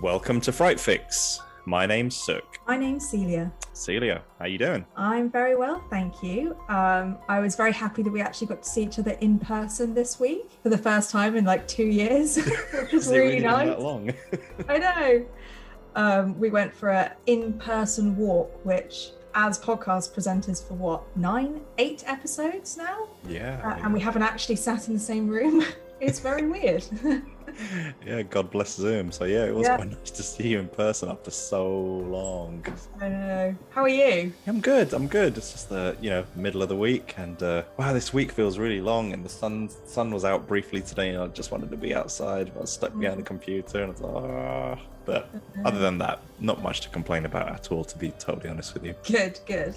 Welcome to Fright Fix. My name's Sook. My name's Celia. Celia, how are you doing? I'm very well, thank you. Um, I was very happy that we actually got to see each other in person this week for the first time in like two years, which was it really nice. That long? I know. Um, we went for an in-person walk, which as podcast presenters for what nine, eight episodes now, yeah. uh, and we haven't actually sat in the same room. it's very weird. yeah, God bless Zoom. So yeah, it was Yeah. quite nice to see you in person after so long. I know. How are you? I'm good. I'm good. It's just the you know middle of the week, and uh, wow, this week feels really long. And the sun sun was out briefly today, and I just wanted to be outside. But I was stuck behind the computer, and I thought, ah. But other than that, not much to complain about at all. To be totally honest with you. Good, good.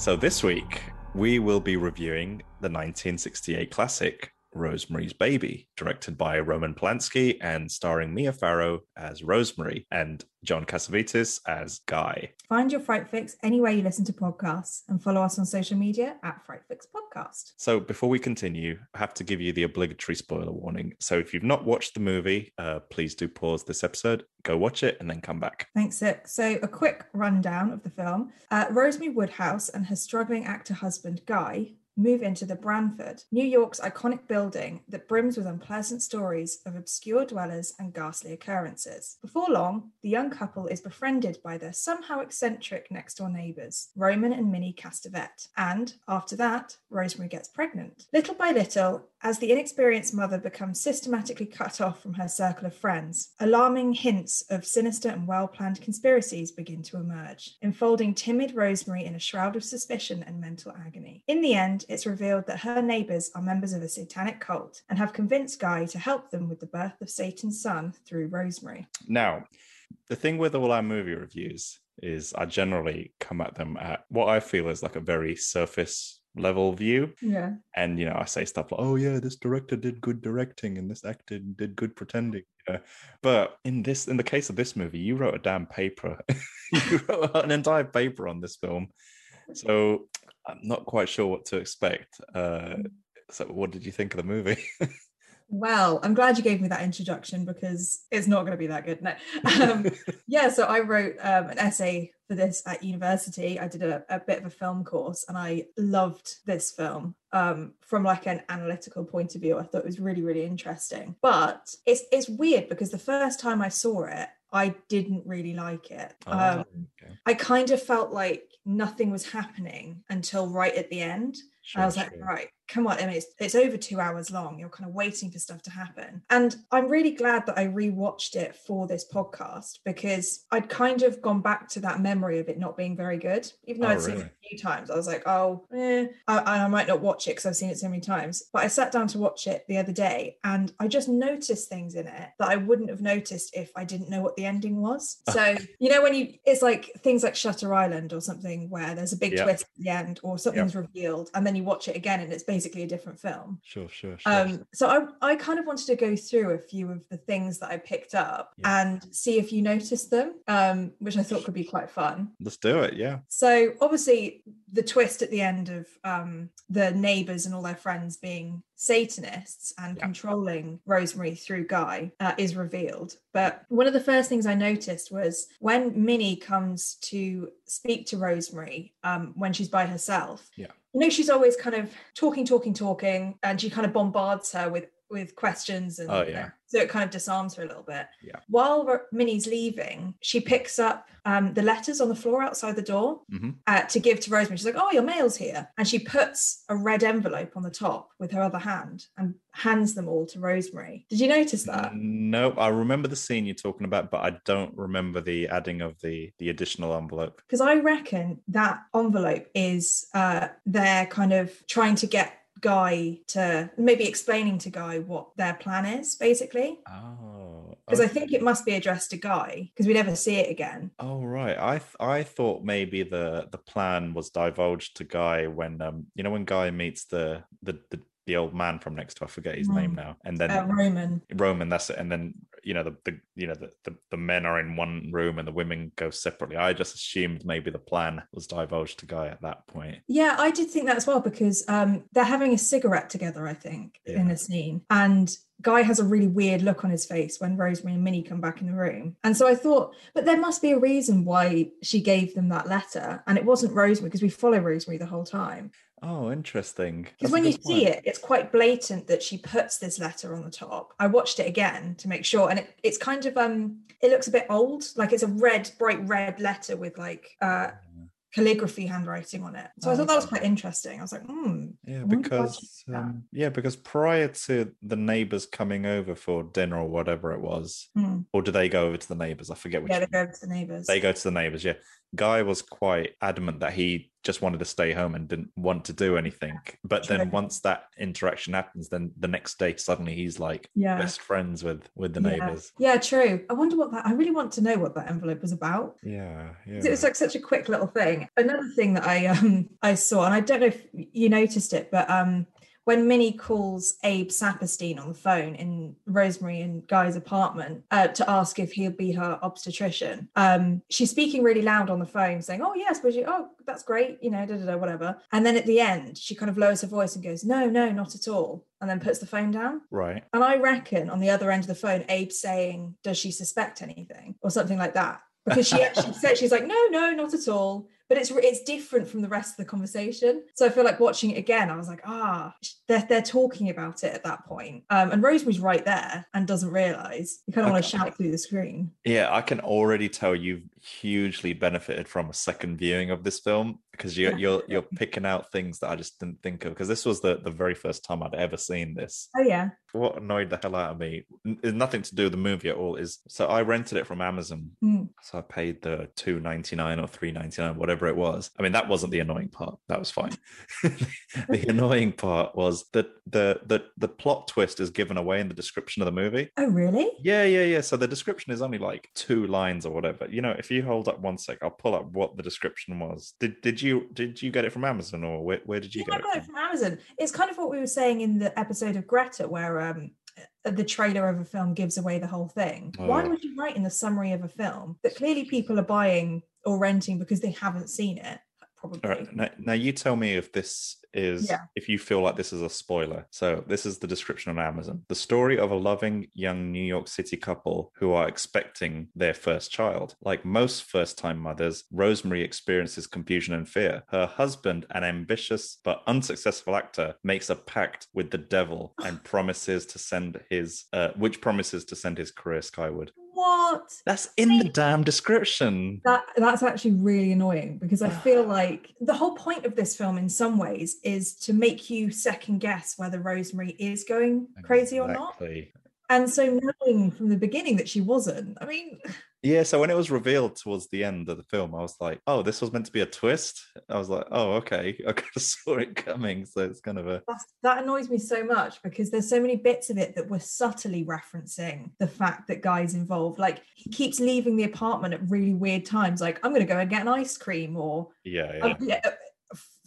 So this week we will be reviewing the 1968 classic Rosemary's Baby, directed by Roman Polanski and starring Mia Farrow as Rosemary and John Cassavetes as Guy. Find your Fright Fix anywhere you listen to podcasts and follow us on social media at Fright Fix Podcast. So before we continue, I have to give you the obligatory spoiler warning. So if you've not watched the movie, uh, please do pause this episode, go watch it, and then come back. Thanks, Sook. So, a quick rundown of the film. Uh, Rosemary Woodhouse and her struggling actor husband, Guy, move into the Bramford, New York's iconic building that brims with unpleasant stories of obscure dwellers and ghastly occurrences. Before long, the young couple is befriended by their somehow eccentric next door neighbours, Roman and Minnie Castevet. And after that, Rosemary gets pregnant. Little by little, as the inexperienced mother becomes systematically cut off from her circle of friends, alarming hints of sinister and well planned conspiracies begin to emerge, enfolding timid Rosemary in a shroud of suspicion and mental agony. In the end, it's revealed that her neighbours are members of a satanic cult and have convinced Guy to help them with the birth of Satan's son through Rosemary. Now, the thing with all our movie reviews is I generally come at them at what I feel is like a very surface level view. Yeah. and you know i say stuff like oh yeah this director did good directing and this actor did good pretending you know but in this in the case of this movie you wrote a damn paper you wrote an entire paper on this film so i'm not quite sure what to expect uh so what did you think of the movie Well, I'm glad you gave me that introduction because it's not going to be that good. No. Um, yeah, so I wrote um, an essay for this at university. I did a, a bit of a film course and I loved this film um, from like an analytical point of view. I thought it was really, really interesting. But it's it's weird because the first time I saw it, I didn't really like it. Um, Oh, okay. I kind of felt like nothing was happening until right at the end. Sure, I was like, right, come on. I mean, it's, it's over two hours long. You're kind of waiting for stuff to happen. And I'm really glad that I rewatched it for this podcast because I'd kind of gone back to that memory of it not being very good. Even though Oh, I'd seen it a few times, I was like, oh, eh, I, I might not watch it because I've seen it so many times. But I sat down to watch it the other day and I just noticed things in it that I wouldn't have noticed if I didn't know what the ending was. So, you know, when you, it's like things like Shutter Island or something where there's a big Yeah. twist at the end or something's revealed and then you watch it again and it's basically a different film. sure sure sure Um, so I, I kind of wanted to go through a few of the things that I picked up Yeah. and see if you noticed them, um, which I thought could be quite fun. let's do it yeah So obviously the twist at the end of um, the neighbors and all their friends being Satanists and Yeah. controlling Rosemary through Guy uh, is revealed. But one of the first things I noticed was when Minnie comes to speak to Rosemary um, when she's by herself. Yeah. You know, she's always kind of talking, talking, talking, and she kind of bombards her with with questions and Oh, yeah. So it kind of disarms her a little bit. Yeah. While Minnie's leaving, she picks up um, the letters on the floor outside the door Mhm. uh, to give to Rosemary. She's like, "Oh, your mail's here," and she puts a red envelope on the top with her other hand and hands them all to Rosemary. Did you notice that? no i remember the scene you're talking about but i don't remember the adding of the the additional envelope Because I reckon that envelope is uh, they're kind of trying to get Guy to maybe explaining to Guy what their plan is, basically. oh Because I think it must be addressed to Guy because we never see it again. Oh right, I th- I thought maybe the the plan was divulged to Guy when um you know when Guy meets the the the, the old man from next to I forget his Mm. name now, and then Uh, Roman. Roman. That's it. And then you know the, the you know the, the the men are in one room and the women go separately. I just assumed maybe the plan was divulged to Guy at that point. Yeah, I did think that as well because um, they're having a cigarette together, I think, in Yeah. a scene. And Guy has a really weird look on his face when Rosemary and Minnie come back in the room. And so I thought, but there must be a reason why she gave them that letter. And it wasn't Rosemary because we follow Rosemary the whole time. Oh, interesting. Because when you good see it, it's quite blatant that she puts this letter on the top. I watched it again to make sure, and it, it's kind of um, it looks a bit old, like it's a red, bright red letter with like uh calligraphy handwriting on it. So I Oh, thought that was quite interesting. I was like, hmm, Yeah, I because she did that. um, yeah, because prior to the neighbors coming over for dinner or whatever it was, hmm. or do they go over to the neighbors? I forget which. yeah, they go to the neighbours. They go to the neighbors. Yeah, Guy was quite adamant that he just wanted to stay home and didn't want to do anything. But then once that interaction happens, then the next day suddenly he's like yeah. best friends with with the yeah. neighbors. Yeah, true. I wonder what that. I really want to know what that envelope was about. Yeah, yeah. It was like such a quick little thing. Another thing that I um I saw, and I don't know if you noticed it, but um when Minnie calls Abe Sapirstein on the phone in Rosemary and Guy's apartment uh, to ask if he'll be her obstetrician, um, she's speaking really loud on the phone, saying, "Oh yes, but you, oh that's great, you know, da da da, whatever." And then at the end, she kind of lowers her voice and goes, "No, no, not at all," and then puts the phone down. right. And I reckon on the other end of the phone, Abe's saying, Does she suspect anything? Or something like that. Because she actually said, She's like, No, no, not at all. But it's it's different from the rest of the conversation. So I feel like watching it again, I was like, ah, they're, they're talking about it at that point. Um, and Rosemary's right there and doesn't realize. You kind of want to shout through the screen. Yeah, I can already tell you've hugely benefited from a second viewing of this film because you're you're you're picking out things that I just didn't think of because this was the the very first time I'd ever seen this. Oh, yeah. What annoyed the hell out of me is nothing to do with the movie at all. Is so I rented it from Amazon, Mm. so I paid the two ninety nine or three ninety nine, whatever it was. I mean, that wasn't the annoying part. That was fine. the annoying part was that the the the plot twist is given away in the description of the movie. Oh, really? Yeah, yeah, yeah. So the description is only like two lines or whatever. You know, if you hold up one sec, I'll pull up what the description was. Did did you did you get it from Amazon or where, where did you Yeah, I get got it it from? from Amazon. It's kind of what we were saying in the episode of Greta, where um, uh, the trailer of a film gives away the whole thing. Why Oh. would you write in the summary of a film that clearly people are buying or renting because they haven't seen it? Probably. All right, now, now you tell me if this is Yeah. if you feel like this is a spoiler. So this is the description on Amazon. The story of a loving young New York City couple who are expecting their first child. Like most first-time mothers, Rosemary experiences confusion and fear. Her husband, an ambitious but unsuccessful actor, makes a pact with the devil and promises to send his uh, which promises to send his career skyward. What? That's in the damn description. That that's actually really annoying because I feel like the whole point of this film, in some ways, is to make you second guess whether Rosemary is going crazy or not. And so knowing from the beginning that she wasn't, I mean, Yeah, so when it was revealed towards the end of the film, I was like, "Oh, this was meant to be a twist." I was like, "Oh, okay." I kind of saw it coming, so it's kind of a that's, that annoys me so much because there's so many bits of it that were subtly referencing the fact that Guy's involved. Like he keeps leaving the apartment at really weird times. Like I'm going to go and get an ice cream, or yeah, oh, yeah. Uh,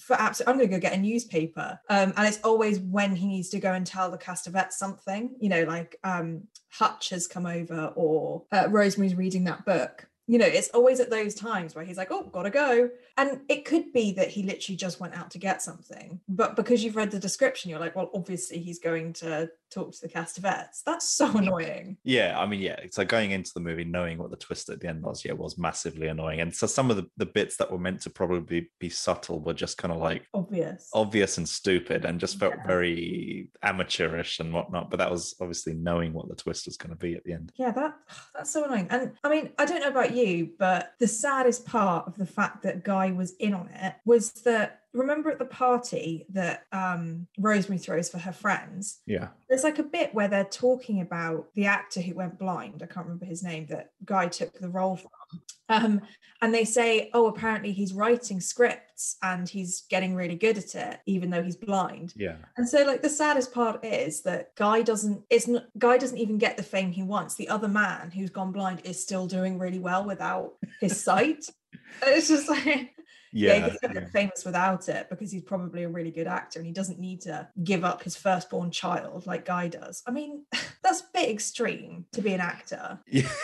for absolutely, I'm going to go get a newspaper. Um, and it's always when he needs to go and tell the cast Castevets something. You know, like um, Hutch has come over, or uh, Rosemary's reading that book. You know, it's always at those times where he's like, "Oh, gotta go," and it could be that he literally just went out to get something. But because you've read the description, you're like, "Well, obviously he's going to talk to the Castevets." That's so annoying. Yeah, I mean, yeah. So going into the movie, knowing what the twist at the end was, yeah, was massively annoying. And so some of the, the bits that were meant to probably be subtle were just kind of like Obvious. obvious and stupid and just felt Yeah. very amateurish and whatnot. But that was obviously knowing what the twist was going to be at the end. Yeah, that that's so annoying. And I mean, I don't know about you, but the saddest part of the fact that Guy was in on it was that remember at the party that um Rosemary throws for her friends, Yeah. there's like a bit where they're talking about the actor who went blind. I can't remember his name that Guy took the role from. Um, and they say, oh, apparently he's writing scripts and he's getting really good at it, even though he's blind. Yeah. And so, like, the saddest part is that Guy doesn't. It's not. Guy doesn't even get the fame he wants. The other man who's gone blind is still doing really well without his sight. It's just like Yeah, Yeah, he's gonna get famous without it because he's probably a really good actor and he doesn't need to give up his firstborn child like Guy does. I mean, that's a bit extreme to be an actor. yeah.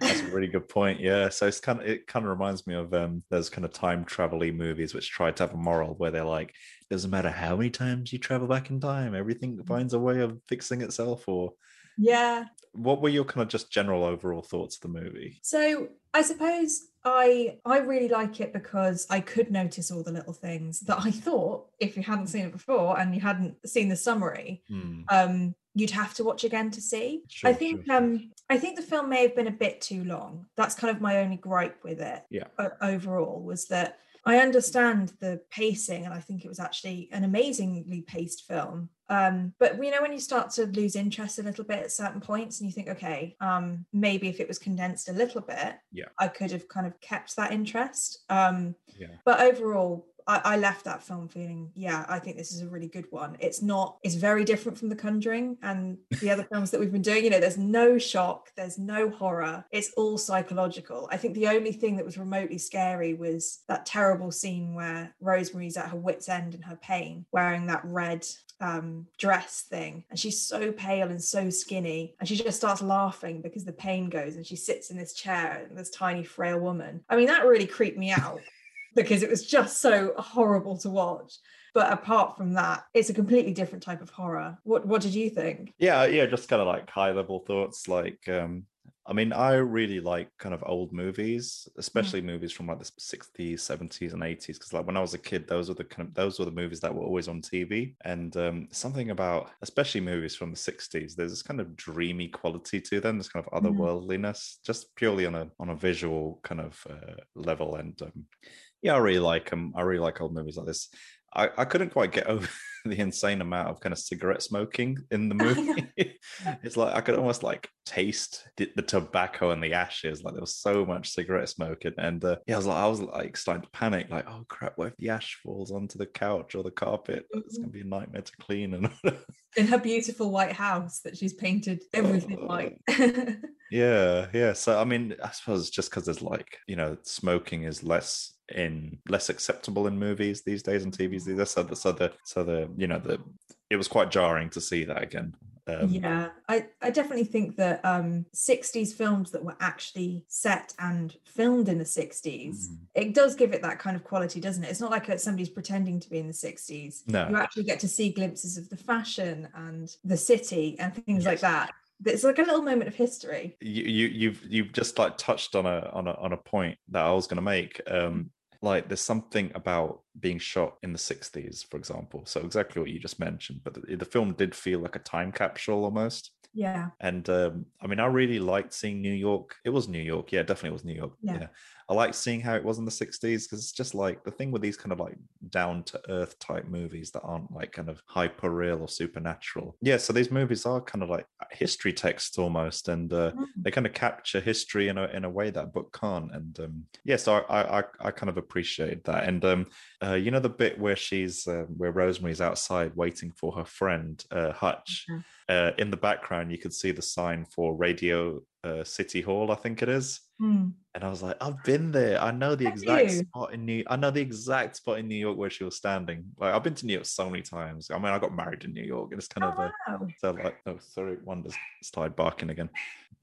That's a really good point. Yeah, so it's kind of it kind of reminds me of um those kind of time travel movies which try to have a moral where they're like, doesn't matter how many times you travel back in time, everything finds a way of fixing itself. Or Yeah. what were your kind of just general overall thoughts of the movie? So I suppose I I really like it because I could notice all the little things that I thought if you hadn't seen it before and you hadn't seen the summary, Hmm, um, you'd have to watch again to see. Sure, I think sure, um I think the film may have been a bit too long. That's kind of my only gripe with it. Yeah. o- overall was that I understand the pacing and I think it was actually an amazingly paced film. Um, but you know when you start to lose interest a little bit at certain points and you think, okay, um, maybe if it was condensed a little bit, Yeah. I could have kind of kept that interest. Um, Yeah. but overall I, I left that film feeling yeah i think this is a really good one. It's not it's very different from the conjuring and the other films that we've been doing. You know there's no shock there's no horror it's all psychological. I think the only thing that was remotely scary was that terrible scene where rosemary's at her wits end in her pain wearing that red um dress thing and she's so pale and so skinny and she just starts laughing because the pain goes and she sits in this chair this tiny frail woman. I mean that really creeped me out because it was just so horrible to watch but apart from that it's a completely different type of horror what what did you think Yeah, yeah, just kind of like high level thoughts. Like, um, I mean, I really like kind of old movies, especially movies from like the 60s, 70s, and 80s. Because like when I was a kid, those were the kind of those were the movies that were always on TV. And um, something about, especially movies from the 60s, there's this kind of dreamy quality to them. This kind of Mhm. otherworldliness, just purely on a on a visual kind of uh, level. And um, yeah, I really like them. I really like old movies like this. I, I couldn't quite get over the insane amount of kind of cigarette smoking in the movie. it's like I could almost like taste the, the tobacco and the ashes. Like there was so much cigarette smoking, and uh, yeah, I was like, I was like starting to panic. Like, oh crap, what if the ash falls onto the couch or the carpet? It's gonna be a nightmare to clean. And in her beautiful white house that she's painted everything Oh. white yeah, yeah. So I mean, I suppose it's just because there's like you know, smoking is less in less acceptable in movies these days and TVs these days. So the so the so the you know the it was quite jarring to see that again. Um, yeah I, I definitely think that um 60s films that were actually set and filmed in the 60s Mm. it does give it that kind of quality doesn't it it's not like somebody's pretending to be in the 60s No. you actually get to see glimpses of the fashion and the city and things like that it's like a little moment of history you, you you've you've just like touched on a on a on a point that I was going to make. Um, like there's something about being shot in the 60s, for example. So exactly what you just mentioned, but the, the film did feel like a time capsule almost. yeah And um, I mean, I really liked seeing New York. It was New York, yeah, definitely it was New York. Yeah. Yeah, I like seeing how it was in the '60s because it's just like the thing with these kind of like down to earth type movies that aren't like kind of hyper real or supernatural. Yeah, so these movies are kind of like history texts almost, and uh, Mm. they kind of capture history in a in a way that a book can't. And um, yeah, so I, I I kind of appreciate that. And um, uh, you know the bit where she's uh, where Rosemary's outside waiting for her friend uh, Hutch. Mhm. Uh, in the background, you could see the sign for Radio uh, City Hall, I think it is. Mm. And I was like, I've been there. I know the Have exact you? spot in New. I know the exact spot in New York where she was standing. Like I've been to New York so many times. I mean, I got married in New York, and it's kind Oh, of a wow. so like, oh, sorry, one just started barking again.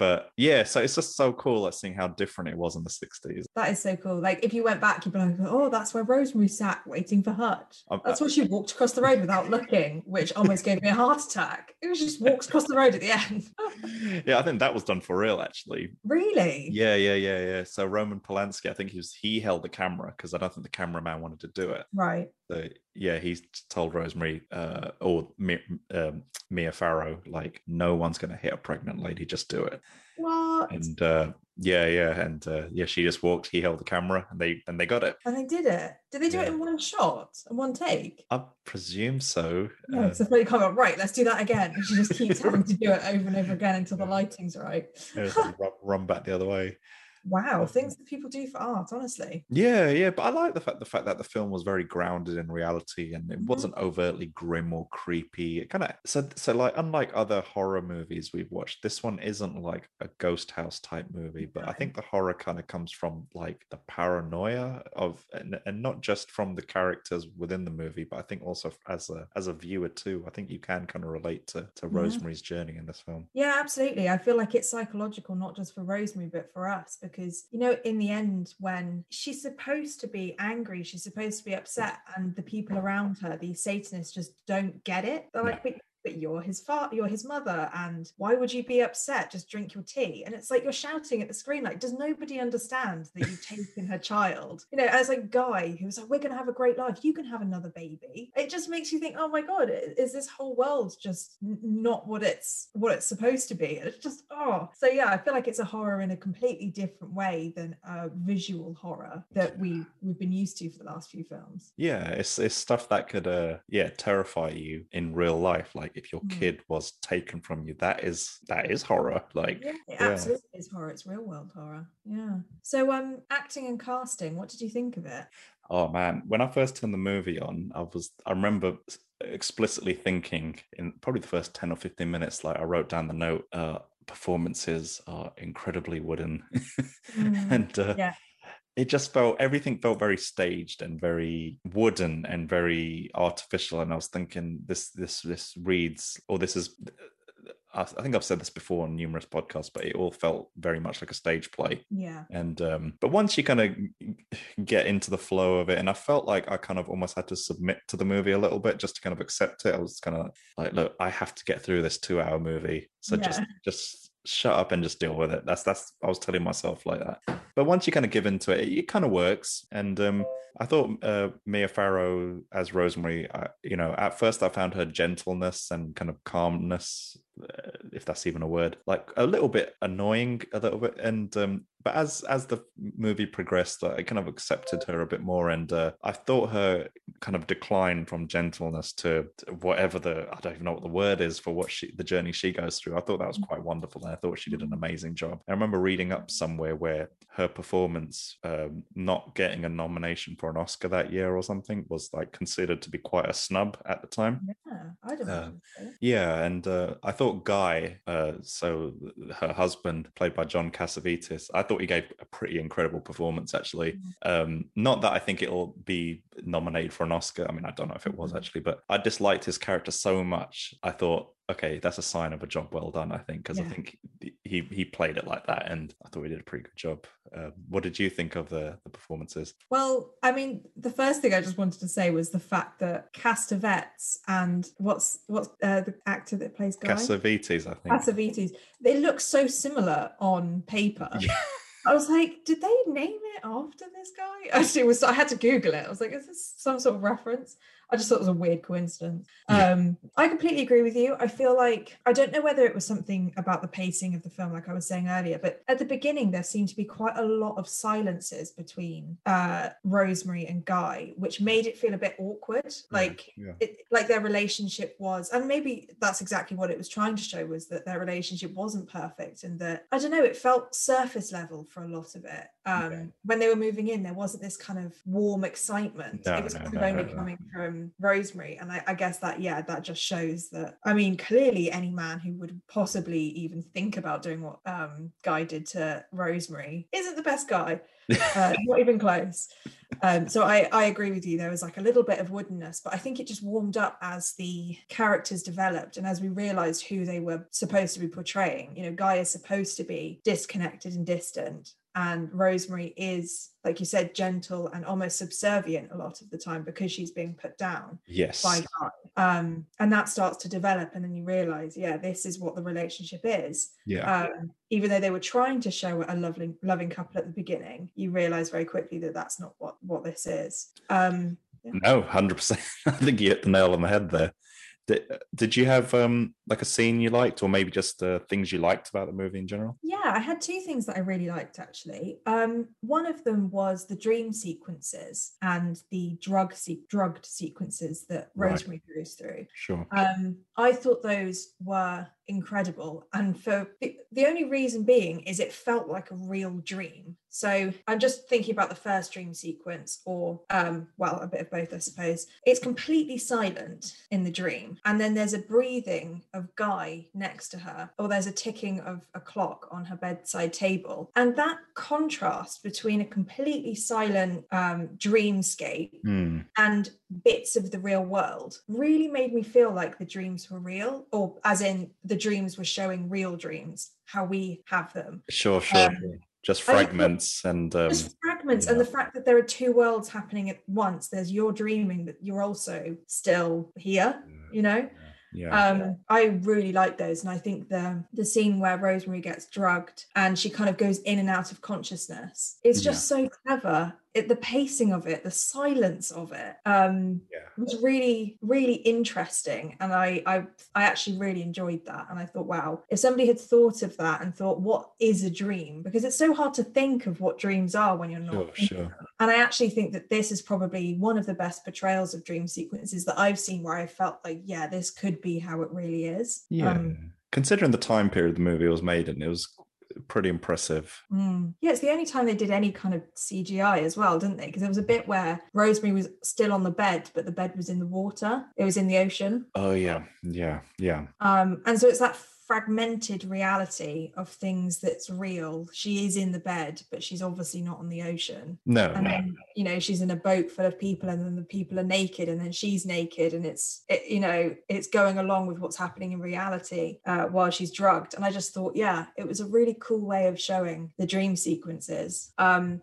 But yeah, so it's just so cool like seeing how different it was in the 60s. That is so cool. Like if you went back, you'd be like, "Oh, that's where Rosemary sat waiting for Hutch." Um, That's where she walked across the road without looking, which almost gave me a heart attack. It was just walks across the road at the end. yeah, I think that was done for real actually. really? Yeah, yeah, yeah, yeah. So Roman Polanski, I think he was he held the camera because I don't think the cameraman wanted to do it. Right. So yeah, he's told Rosemary uh, or Mia, um, Mia Farrow like, no one's going to hit a pregnant lady, just do it. What? And uh, yeah, yeah, and uh, yeah, she just walked. He held the camera, and they and they got it. And they did it. Did they do it in one shot, in one take? I presume so. No, Uh, it's a funny comment. Right, let's do that again. And she just keeps having to do it over and over again until the lighting's right. run, run back the other way. Wow, things that people do for art, honestly. Yeah, yeah, but I like the fact the fact that the film was very grounded in reality and it Mhm. wasn't overtly grim or creepy. It kind of so so like unlike other horror movies we've watched, this one isn't like a ghost house type movie. But I think the horror kind of comes from like the paranoia of and, and not just from the characters within the movie, but I think also as a as a viewer too. I think you can kind of relate to to Yeah. Rosemary's journey in this film. Yeah, absolutely. I feel like it's psychological, not just for Rosemary, but for us, because, you know, in the end, when she's supposed to be angry, she's supposed to be upset, and the people around her, these Satanists, just don't get it. They're like, but, but you're his father, you're his mother, and why would you be upset? Just drink your tea. And it's like you're shouting at the screen, like, does nobody understand that you've taken her child? You know, as a guy who's like, we're going to have a great life, you can have another baby. It just makes you think, oh my God, is this whole world just not what it's what it's supposed to be? It's just, oh. So yeah, I feel like it's a horror in a completely different way than a visual horror that we, we've been used to for the last few films. Yeah, it's it's stuff that could uh yeah terrify you in real life. Like if your Mm. kid was taken from you, that is that is horror. Like Yeah, it yeah. absolutely is horror. It's real world horror. Yeah. So um acting and casting, what did you think of it? Oh man, when I first turned the movie on, I was I remember explicitly thinking in probably the first 10 or 15 minutes, like I wrote down the note, uh performances are incredibly wooden. Mm, and uh yeah. It just felt everything felt very staged and very wooden and very artificial. And I was thinking this this this reads or this is I think I've said this before on numerous podcasts, but it all felt very much like a stage play. Yeah. And um, but once you kind of get into the flow of it, and I felt like I kind of almost had to submit to the movie a little bit just to kind of accept it. I was kind of like, look, I have to get through this two-hour movie, so just just shut up and just deal with it. That's that's I was telling myself like that. But once you kind of give into it, it, kind of works. And um, I thought uh, Mia Farrow as Rosemary, I, you know, at first I found her gentleness and kind of calmness, uh, if that's even a word, like a little bit annoying, a little bit. And um, but as as the movie progressed, I kind of accepted her a bit more, and uh, I thought her kind of decline from gentleness to whatever the I don't even know what the word is for what she the journey she goes through. I thought that was quite wonderful, and I thought she did an amazing job. I remember reading up somewhere where her performance, um, not getting a nomination for an Oscar that year or something, was like considered to be quite a snub at the time. Yeah. I don't Uh, know. Yeah, and uh, I thought Guy, uh, so her husband, played by John Cassavetes, I thought he gave a pretty incredible performance. Actually, um, not that I think it'll be nominated for an Oscar. I mean, I don't know if it was Mhm. actually, but I disliked his character so much. I thought, okay, that's a sign of a job well done. I think because I think he he played it like that, and I thought he did a pretty good job. Uh, what did you think of the the performances? Well, I mean, the first thing I just wanted to say was the fact that Castevets and what's what's uh, the actor that plays Guy? Cassavetes, I think. Cassavetes, they look so similar on paper. Yeah. I was like, did they name it after this guy? Actually, was I had to Google it. I was like, is this some sort of reference? I just thought it was a weird coincidence. Um, I completely agree with you. I feel like I don't know whether it was something about the pacing of the film, like I was saying earlier, but at the beginning there seemed to be quite a lot of silences between uh, Rosemary and Guy, which made it feel a bit awkward. Like yeah. it, like their relationship was and maybe that's exactly what it was trying to show was that their relationship wasn't perfect and that i don't know it felt surface level for a lot of it um Okay. when they were moving in there wasn't this kind of warm excitement No, it was no, no, only coming from rosemary and I, I guess that yeah that just shows that i mean clearly any man who would possibly even think about doing what um guy did to rosemary isn't the best guy uh, not even close. Um, so I, I agree with you. There was like a little bit of woodenness, but I think it just warmed up as the characters developed and as we realized who they were supposed to be portraying. You know, Guy is supposed to be disconnected and distant, and Rosemary is, like you said, gentle and almost subservient a lot of the time because she's being put down Yes. by Guy. Um, and that starts to develop, and then you realize, yeah, this is what the relationship is Yeah. um, even though they were trying to show a loving loving couple at the beginning you realize very quickly that that's not what what this is um No, hundred percent. I think you hit the nail on the head there. Did, did you have um like a scene you liked, or maybe just uh, things you liked about the movie in general? Yeah, I had two things that I really liked actually. Um, one of them was the dream sequences and the drug se- drugged sequences that Right. Rosemary goes through. Sure. Um, I thought those were incredible, and for the, the only reason being is it felt like a real dream. So I'm just thinking about the first dream sequence, or um, well, a bit of both, I suppose. It's completely silent in the dream, and then there's a breathing of Guy next to her, or there's a ticking of a clock on her bedside table, and that contrast between a completely silent um, dreamscape Hmm. and bits of the real world really made me feel like the dreams were real, or as in the dreams were showing real dreams, how we have them. Sure, sure. Um, sure. Just I just thought- fragments and um, Just fragments, and the fact that there are two worlds happening at once. There's your dreaming, but you're also still here, you know? yeah. Um, I really like those, and I think the the scene where Rosemary gets drugged and she kind of goes in and out of consciousness. It's just so clever. It, the pacing of it, the silence of it, um, yeah. was really, really interesting, and I, I, I actually really enjoyed that. And I thought, wow, if somebody had thought of that and thought, what is a dream? Because it's so hard to think of what dreams are when you're not. Sure, sure. and I actually think that this is probably one of the best portrayals of dream sequences that I've seen where I felt like, yeah, this could be how it really is. Yeah. Um, Considering the time period the movie was made in, it was pretty impressive. mm. Yeah, it's the only time they did any kind of CGI as well, didn't they? Because there was a bit where Rosemary was still on the bed, but the bed was in the water. It was in the ocean. Oh yeah, yeah, yeah. Um, and so it's that fragmented reality of things that's real. She is in the bed, but she's obviously not on the ocean. No, and no. then you know she's in a boat full of people and then the people are naked and then she's naked and it's it, you know it's going along with what's happening in reality uh, while she's drugged and i just thought yeah it was a really cool way of showing the dream sequences um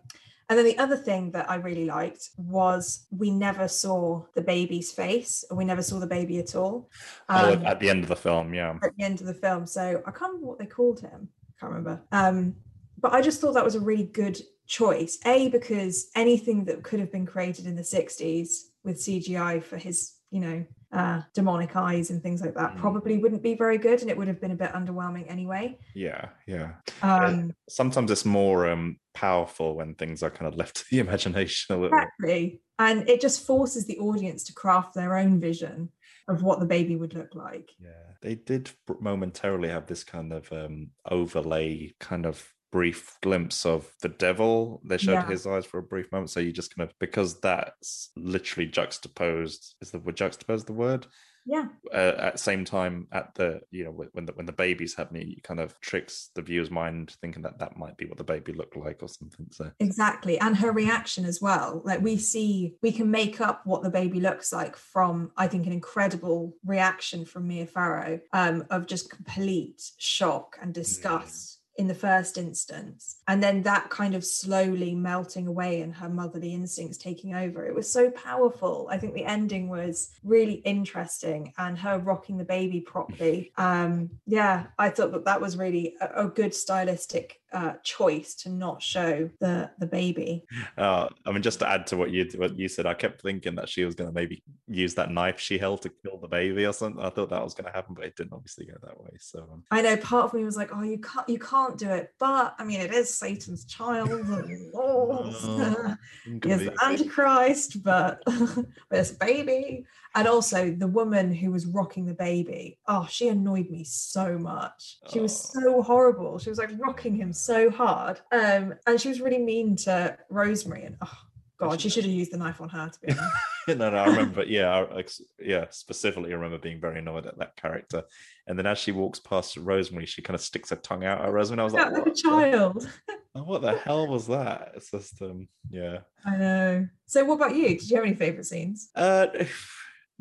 and then the other thing that I really liked was we never saw the baby's face, or we never saw the baby at all. Oh, Um, at the end of the film, yeah. at the end of the film. So I can't remember what they called him. I Can't remember. Um, but I just thought that was a really good choice. A because anything that could have been created in the '60s with CGI for his, you know, uh, demonic eyes and things like that Mm. probably wouldn't be very good, and it would have been a bit underwhelming anyway. Yeah, yeah. Um, Sometimes it's more um powerful when things are kind of left to the imagination a little. exactly, and it just forces the audience to craft their own vision of what the baby would look like. Yeah, they did momentarily have this kind of um overlay, kind of brief glimpse of the devil. They showed Yeah. his eyes for a brief moment, so you just kind of because that's literally juxtaposed. Is the word juxtaposed the word? Yeah, uh, at the same time at the you know when the when the baby's happening it kind of tricks the viewer's mind thinking that that might be what the baby looked like or something so Exactly. And her reaction as well. Like we see, we can make up what the baby looks like from, I think, an incredible reaction from Mia Farrow um, of just complete shock and disgust. In the first instance, and then that kind of slowly melting away and her motherly instincts taking over. It was so powerful. I think the ending was really interesting and her rocking the baby properly. Um, yeah, I thought that that was really a, a good stylistic uh, choice to not show the the baby. uh, i mean just to add to what you what you said i kept thinking that she was going to maybe use that knife she held to kill the baby or something i thought that was going to happen but it didn't obviously go that way so um, I know part of me was like, oh, you can't you can't do it, but I mean, it is Satan's child. and, oh, the. Antichrist, but but it's a baby. And also the woman who was rocking the baby. Oh, she annoyed me so much. She was Oh. so horrible. She was like rocking him so hard. Um, and she was really mean to Rosemary. And oh god, she should have used the knife on her to be honest. no, no, I remember. Yeah, I, yeah. Specifically, I remember being very annoyed at that character. And then as she walks past Rosemary, she kind of sticks her tongue out at Rosemary. I was Yeah, like, like a the, child. what the hell was that? It's just, um, yeah. I know. So what about you? Did you have any favorite scenes? Uh,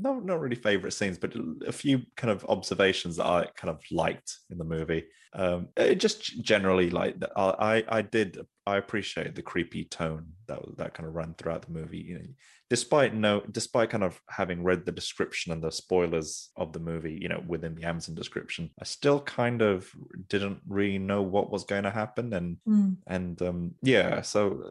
not not really favorite scenes, but a few kind of observations that I kind of liked in the movie. Um, it just generally like. I I did I appreciate the creepy tone that that kind of ran throughout the movie. You know, despite no despite kind of having read the description and the spoilers of the movie, you know, within the Amazon description, I still kind of didn't really know what was going to happen, and Hmm. and um yeah, so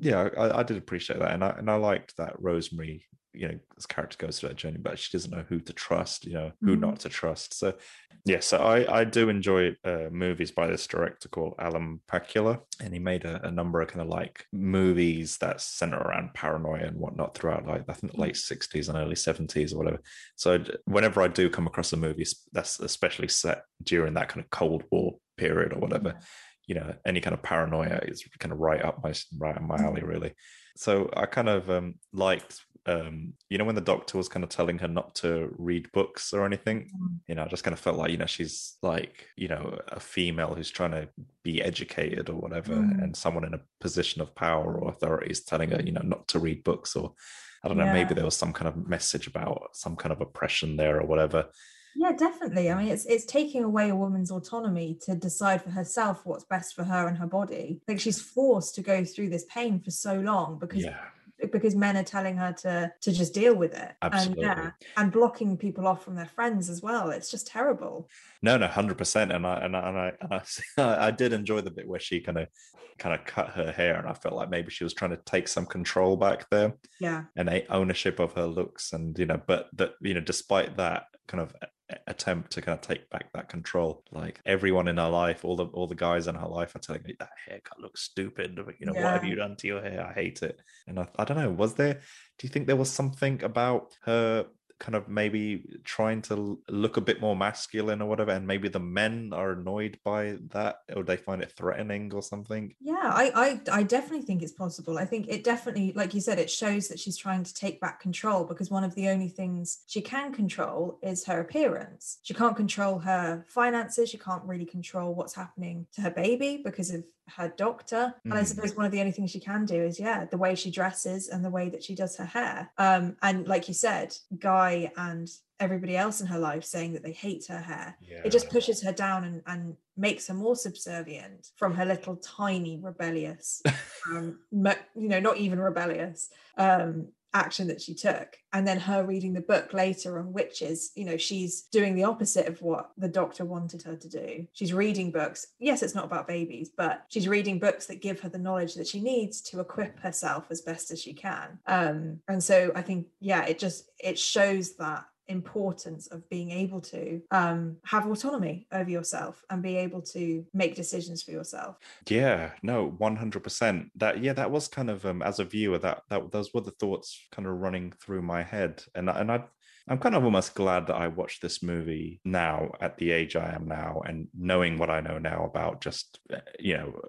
yeah, I, I did appreciate that, and I and I liked that Rosemary you know this character goes through that journey but she doesn't know who to trust you know who mm-hmm. not to trust. So yeah so i i do enjoy uh, movies by this director called alan pakula and he made a, a, number of kind of like movies that center around paranoia and whatnot throughout like i think the late 60s and early 70s or whatever. So whenever i do come across a movie that's especially set during that kind of cold war period or whatever you know any kind of paranoia is kind of right up my right up my alley really so I kind of um, liked, um, you know, when the doctor was kind of telling her not to read books or anything, mm. you know, I just kind of felt like, you know, she's like, you know, a female who's trying to be educated or whatever, mm. and someone in a position of power or authority is telling her, you know, not to read books or I don't know, yeah. maybe there was some kind of message about some kind of oppression there or whatever. Yeah, definitely. I mean, it's it's taking away a woman's autonomy to decide for herself what's best for her and her body. Like she's forced to go through this pain for so long because yeah because men are telling her to to just deal with it Absolutely. and yeah and blocking people off from their friends as well it's just terrible no no 100% and i and i and I, and I, I did enjoy the bit where she kind of kind of cut her hair and i felt like maybe she was trying to take some control back there yeah and a ownership of her looks and you know but that you know despite that kind of attempt to kind of take back that control. Like everyone in her life, all the all the guys in her life are telling me that haircut looks stupid. You know, yeah. what have you done to your hair? I hate it. And I, I don't know. Was there? Do you think there was something about her kind of maybe trying to look a bit more masculine or whatever and maybe the men are annoyed by that or they find it threatening or something? Yeah I, I i definitely think it's possible. I think it definitely like you said it shows that she's trying to take back control because one of the only things she can control is her appearance. She can't control her finances. She can't really control what's happening to her baby because of her doctor. Mm. And I mm. suppose one of the only things she can do is, yeah, the way she dresses and the way that she does her hair. Um, and like you said, Guy and everybody else in her life saying that they hate her hair. Yeah. It just pushes her down and, and makes her more subservient from her little tiny rebellious, um, you know, not even rebellious, um, action that she took and then her reading the book later on witches you know she's doing the opposite of what the doctor wanted her to do. She's reading books. Yes it's not about babies but she's reading books that give her the knowledge that she needs to equip herself as best as she can. Um and so i think yeah it just it shows that importance of being able to um, have autonomy over yourself and be able to make decisions for yourself. Yeah, no, one hundred percent. That yeah, that was kind of um, as a viewer that that those were the thoughts kind of running through my head, and and I. I'm kind of almost glad that I watched this movie now at the age I am now and knowing what I know now about just, uh, you know,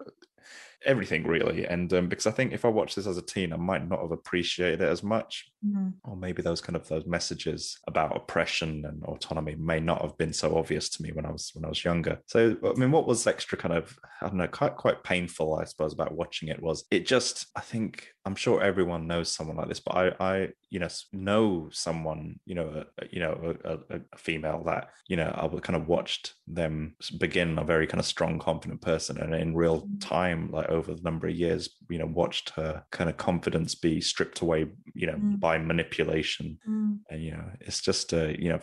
everything really. And um, because I think if I watched this as a teen, I might not have appreciated it as much, mm-hmm. or maybe those kind of those messages about oppression and autonomy may not have been so obvious to me when I was when I was younger. So I mean, what was extra kind of I don't know, quite quite painful, I suppose, about watching it was it just I think I'm sure everyone knows someone like this, but I, I, you know, know someone, you know, a, you know, a, a, female that, you know, I kind of watched them begin a very kind of strong, confident person, and in real mm. time, like over the number of years, you know, watched her kind of confidence be stripped away, you know, mm. by manipulation, mm. and you know, it's just, uh, you know,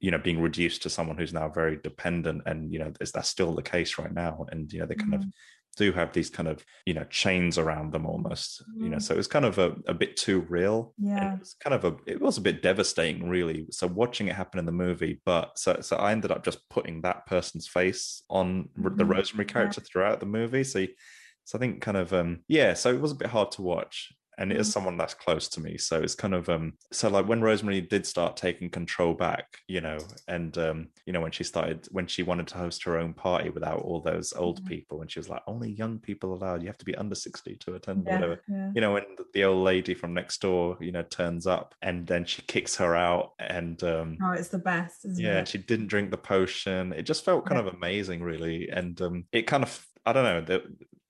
you know, being reduced to someone who's now very dependent, and you know, is that still the case right now? And you know, they kind of mm do have these kind of you know chains around them almost mm. you know mm. so it was kind of a, a bit too real yeah it was kind of a it was a bit devastating really so watching it happen in the movie but so so i ended up just putting that person's face on mm. the rosemary character yeah. throughout the movie so so I think kind of um yeah, so it was a bit hard to watch and it is mm. someone that's close to me so it's kind of um so like when rosemary did start taking control back you know and um you know when she started when she wanted to host her own party without all those old mm-hmm. people and she was like only young people allowed you have to be under 60 to attend yeah, whatever yeah. you know when the old lady from next door you know turns up and then she kicks her out and um oh it's the best yeah it? she didn't drink the potion it just felt kind yeah. of amazing really and um it kind of I don't know. The,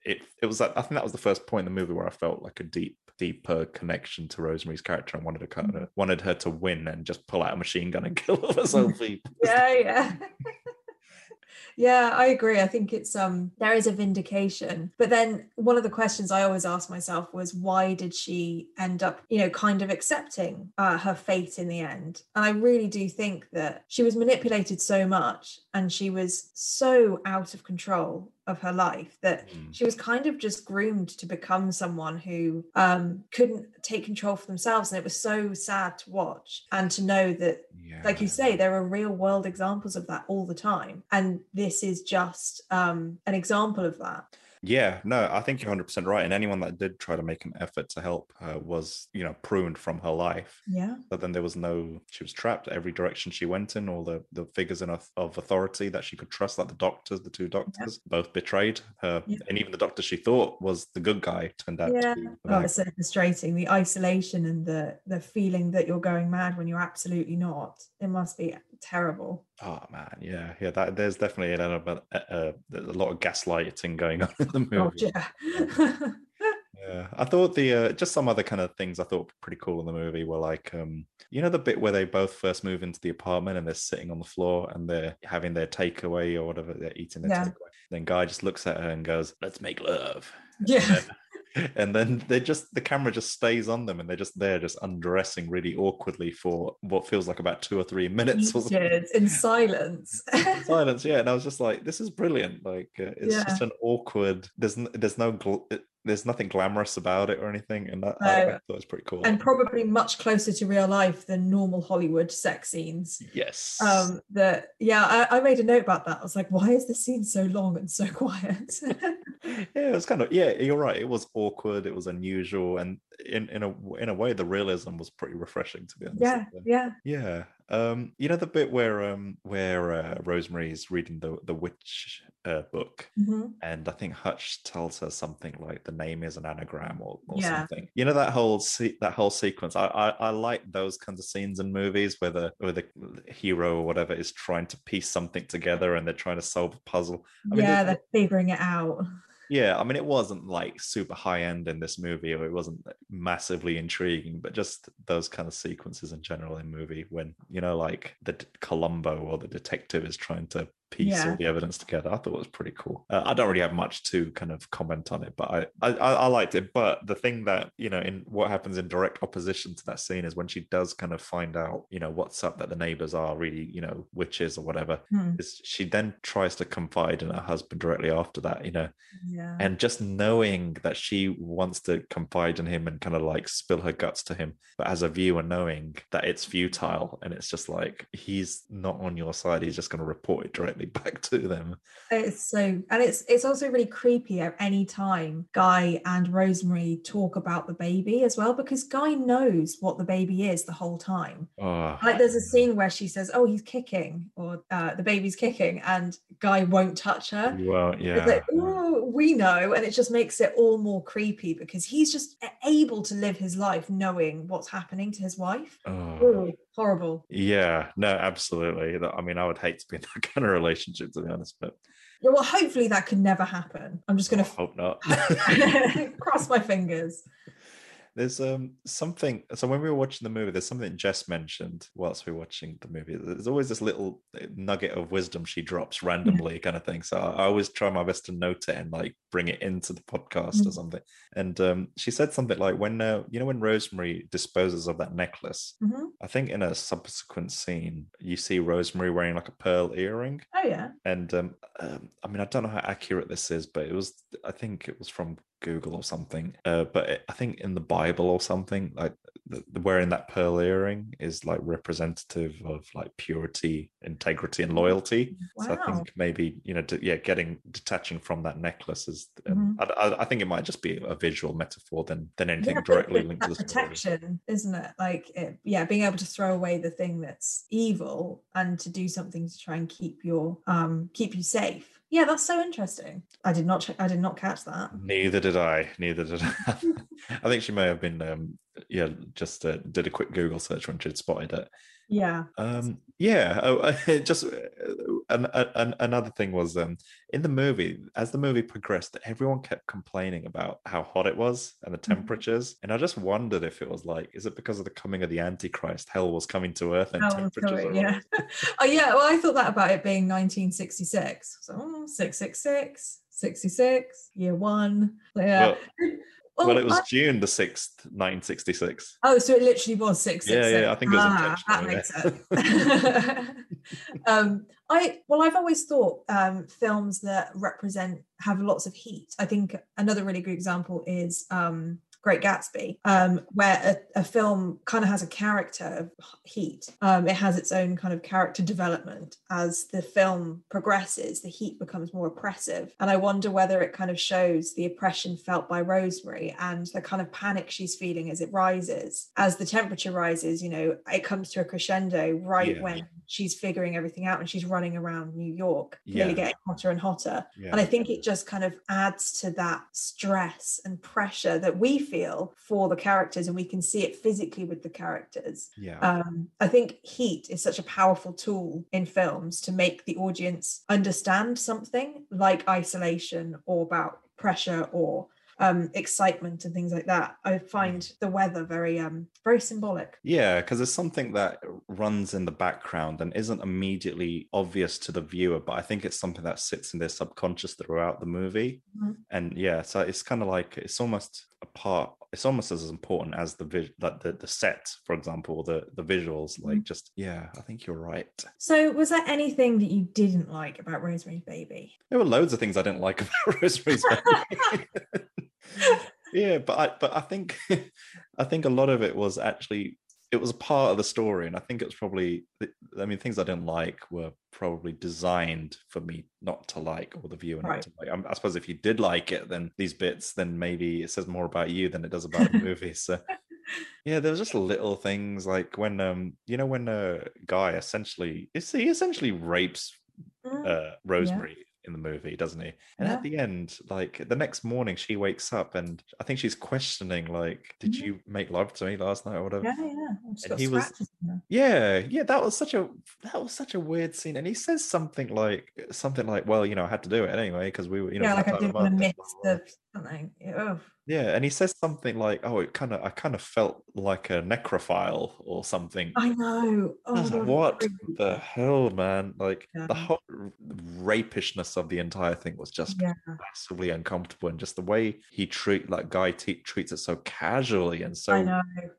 it it was like I think that was the first point in the movie where I felt like a deep deeper connection to Rosemary's character and wanted to kind of wanted her to win and just pull out a machine gun and kill all those old people. yeah, yeah. yeah, I agree. I think it's um there is a vindication. But then one of the questions I always asked myself was why did she end up, you know, kind of accepting uh, her fate in the end? And I really do think that she was manipulated so much and she was so out of control of her life that Mm. she was kind of just groomed to become someone who um, couldn't take control for themselves. And it was so sad to watch and to know that Yeah. like you say, there are real world examples of that all the time. And this is just um, an example of that. Yeah, no, I think you're 100% right. And anyone that did try to make an effort to help her was, you know, pruned from her life. Yeah. But then there was no, she was trapped every direction she went in, all the, the figures in of, of authority that she could trust, like the doctors, the two doctors, both betrayed her. Yeah. And even the doctor she thought was the good guy turned out Yeah. to be the Oh, it's so frustrating. The isolation and the the feeling that you're going mad when you're absolutely not. It must be terrible. Oh man, yeah, yeah. That there's definitely an element, uh, uh, a lot of gaslighting going on in the movie. Oh, yeah. Yeah, I thought the uh, just some other kind of things I thought were pretty cool in the movie were like, um, you know, the bit where they both first move into the apartment and they're sitting on the floor and they're having their takeaway or whatever they're eating their Yeah. takeaway. Then guy just looks at her and goes, "Let's make love." yeah. And then they just the camera just stays on them and they're just there just undressing really awkwardly for what feels like about two or three minutes or something. Kids in silence. silence yeah and i was just like this is brilliant like uh, it's Yeah. just an awkward there's there's no gl- there's nothing glamorous about it or anything and that, I, No. I thought it was pretty cool and probably much closer to real life than normal Hollywood sex scenes. yes Um, that yeah, I, I made a note about that. I was like, why is this scene so long and so quiet? yeah it was kind of yeah you're right it was awkward it was unusual and in in a in a way the realism was pretty refreshing to be honest yeah, yeah. yeah um you know the bit where um where uh, rosemary's reading the the witch uh, book mhm. and I think Hutch tells her something like the name is an anagram or, or Yeah. something. You know that whole se- that whole sequence. I, I I like those kinds of scenes in movies where the where the hero or whatever is trying to piece something together and they're trying to solve a puzzle. I mean, yeah, they're figuring it out. Yeah, I mean it wasn't like super high end in this movie or it wasn't massively intriguing, but just those kind of sequences in general in movie when you know like the Columbo or the detective is trying to piece Yeah. all the evidence together. I thought it was pretty cool. Uh, I don't really have much to kind of comment on it, but I, I I liked it. But the thing that you know in what happens in direct opposition to that scene is when she does kind of find out you know what's up that the neighbors are really you know witches or whatever. Hmm. Is she then tries to confide in her husband directly after that, you know, Yeah. and just knowing that she wants to confide in him and kind of like spill her guts to him but as a viewer knowing that it's futile and it's just like he's not on your side he's just going to report it directly back to them It's so, and it's it's also really creepy at any time Guy and Rosemary talk about the baby as well, because Guy knows what the baby is the whole time. oh Like there's a scene where she says, "Oh, he's kicking," or uh, "The baby's kicking," and Guy won't touch her. well It's yeah like, "Ooh, we know, and it just makes it all more creepy because he's just able to live his life knowing what's happening to his wife. Oh. Horrible. yeah no absolutely i mean i would hate to be in that kind of relationship to be honest but Yeah, well, hopefully that could never happen. I'm just going to oh, hope not cross my fingers. There's um something. So when we were watching the movie, there's something Jess mentioned whilst we were watching the movie. There's always this little uh, nugget of wisdom she drops randomly, kind of thing. So I I always try my best to note it and like bring it into the podcast or Mm. something. And um, she said something like, "When uh, you know when Rosemary disposes of that necklace, Mhm. I think in a subsequent scene you see Rosemary wearing like a pearl earring." Oh yeah. And um, um, I mean, I don't know how accurate this is, but it was, I think it was from Google or something. Uh, but it, I think in the Bible or something, like the, the wearing that pearl earring is like representative of like purity, integrity, and loyalty. So I think maybe you know, d- yeah, getting detaching from that necklace is. Um, Mm-hmm. I, I, think it might just be a visual metaphor than than anything Yeah, directly linked to the story. protection, isn't it? Like, it, yeah, being able to throw away the thing that's evil and to do something to try and keep your um keep you safe. Yeah, that's so interesting. I did not. Ch- I did not catch that. Neither did I. Neither did I. I think she may have been, um, yeah, just uh, did a quick Google search when she'd spotted it. Yeah. Um, yeah, oh, just uh, an, an, another thing was um, in the movie, as the movie progressed, everyone kept complaining about how hot it was and the Mhm. temperatures. And I just wondered if it was like, is it because of the coming of the Antichrist? Hell was coming to Earth and Oh, temperatures sorry, yeah. oh, yeah. Well, I thought that about it being 1966. So oh, 666, 66, year one. Yeah. Well, well, it was I- June the 6th, 1966. Oh, so it literally was six. Yeah, yeah. I think it was Ah, that intentional, makes sense. um, I well, I've always thought um, films that represent have lots of heat. I think another really good example is um, Great Gatsby, um, where a, a film kind of has a character of heat. Um, it has its own kind of character development as the film progresses. The heat becomes more oppressive, and I wonder whether it kind of shows the oppression felt by Rosemary and the kind of panic she's feeling as it rises. As the temperature rises, you know, it comes to a crescendo right Yeah. when she's figuring everything out and she's running around New York, Yeah. getting hotter and hotter. Yeah. And I think it just kind of adds to that stress and pressure that we feel for the characters, and we can see it physically with the characters. yeah. Um, I think heat is such a powerful tool in films to make the audience understand something like isolation or about pressure or um, excitement and things like that. I find the weather very, um, very symbolic. Yeah, because it's something that runs in the background and isn't immediately obvious to the viewer, but I think it's something that sits in their subconscious throughout the movie. Mhm. And yeah, so it's kind of like it's almost a part. It's almost as important as the vis- like the, the set, for example, the the visuals. Like just yeah, I think you're right. So, was there anything that you didn't like about Rosemary's Baby? There were loads of things I didn't like about Rosemary's Baby. yeah, but I but I think I think a lot of it was actually it was a part of the story, and I think it's probably I mean things I didn't like were probably designed for me not to like or the viewer not Right. to like. I, I suppose if you did like it, then these bits, then maybe it says more about you than it does about the movie. So yeah, there was just little things like when um you know when a guy essentially is he essentially rapes Mm, uh, Rosemary in the movie, doesn't he? And Yeah. at the end, like the next morning, she wakes up and I think she's questioning, like, "Did Mhm. you make love to me last night or whatever?" yeah, yeah. And he was- in. Yeah, yeah, that was such a that was such a weird scene. And he says something like something like, "Well, you know, I had to do it anyway because we were, you know, yeah, like I outside the didn't want to month miss and blah, blah, blah." the something. Oh, Yeah, and he says something like, "Oh, it kind of, I kind of felt like a necrophile or something." I know. Oh, I like, what the hell, man? Like the whole rapishness of the entire thing was just Yeah. massively uncomfortable, and just the way he treat like guy te- treats it so casually and I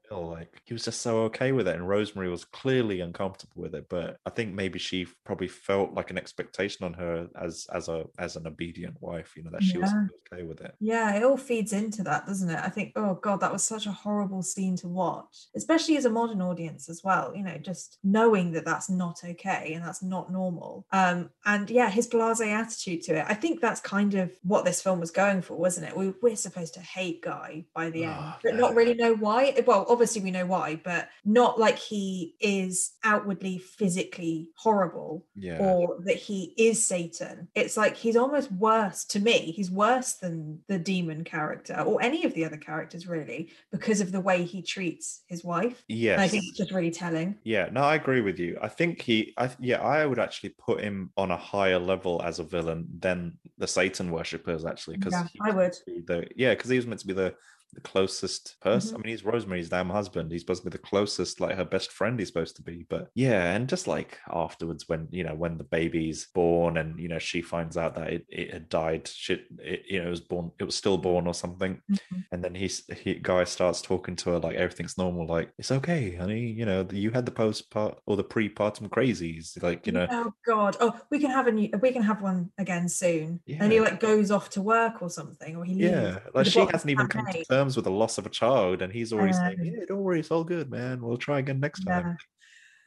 so like he was just so okay with it, and Rosemary was clearly uncomfortable with it. But I think maybe she probably felt like an expectation on her as as a as an obedient wife, you know, that she was okay with it. Yeah, it all feeds into that, doesn't it? I think, oh God, that was such a horrible scene to watch, especially as a modern audience as well. You know, just knowing that that's not okay and that's not normal. Um, and yeah, his blasé attitude to it. I think that's kind of what this film was going for, wasn't it? We, we're supposed to hate Guy by the end, Oh, but not really know why. Well, obviously we know why, but not like he is outwardly physically horrible Yeah. or that he is Satan. It's like he's almost worse to me. He's worse than the demon character or any of the other characters, really, because of the way he treats his wife. yes. And I think it's just really telling. Yeah, no, I agree with you. I think he, I yeah, I would actually put him on a higher level as a villain than the Satan worshippers, actually, because Yeah, I would. the yeah, because he was meant to be the the closest person. Mhm. I mean, he's Rosemary's damn husband. He's supposed to be the closest, like her best friend. He's supposed to be, but yeah, and just like afterwards, when you know when the baby's born, and you know she finds out that it, it had died, shit, it, you know, it was born, it was stillborn or something, Mhm. and then he's he guy starts talking to her like everything's normal, like it's okay, honey. You know, you had the postpart or the pre-partum crazies, like you know. Oh God! Oh, we can have a new. We can have one again soon. And he like goes off to work or something, or he leaves. Yeah, like she hasn't even come to. Terms with the loss of a child, and he's already saying, "Yeah, don't worry, it's all good, man. We'll try again next time."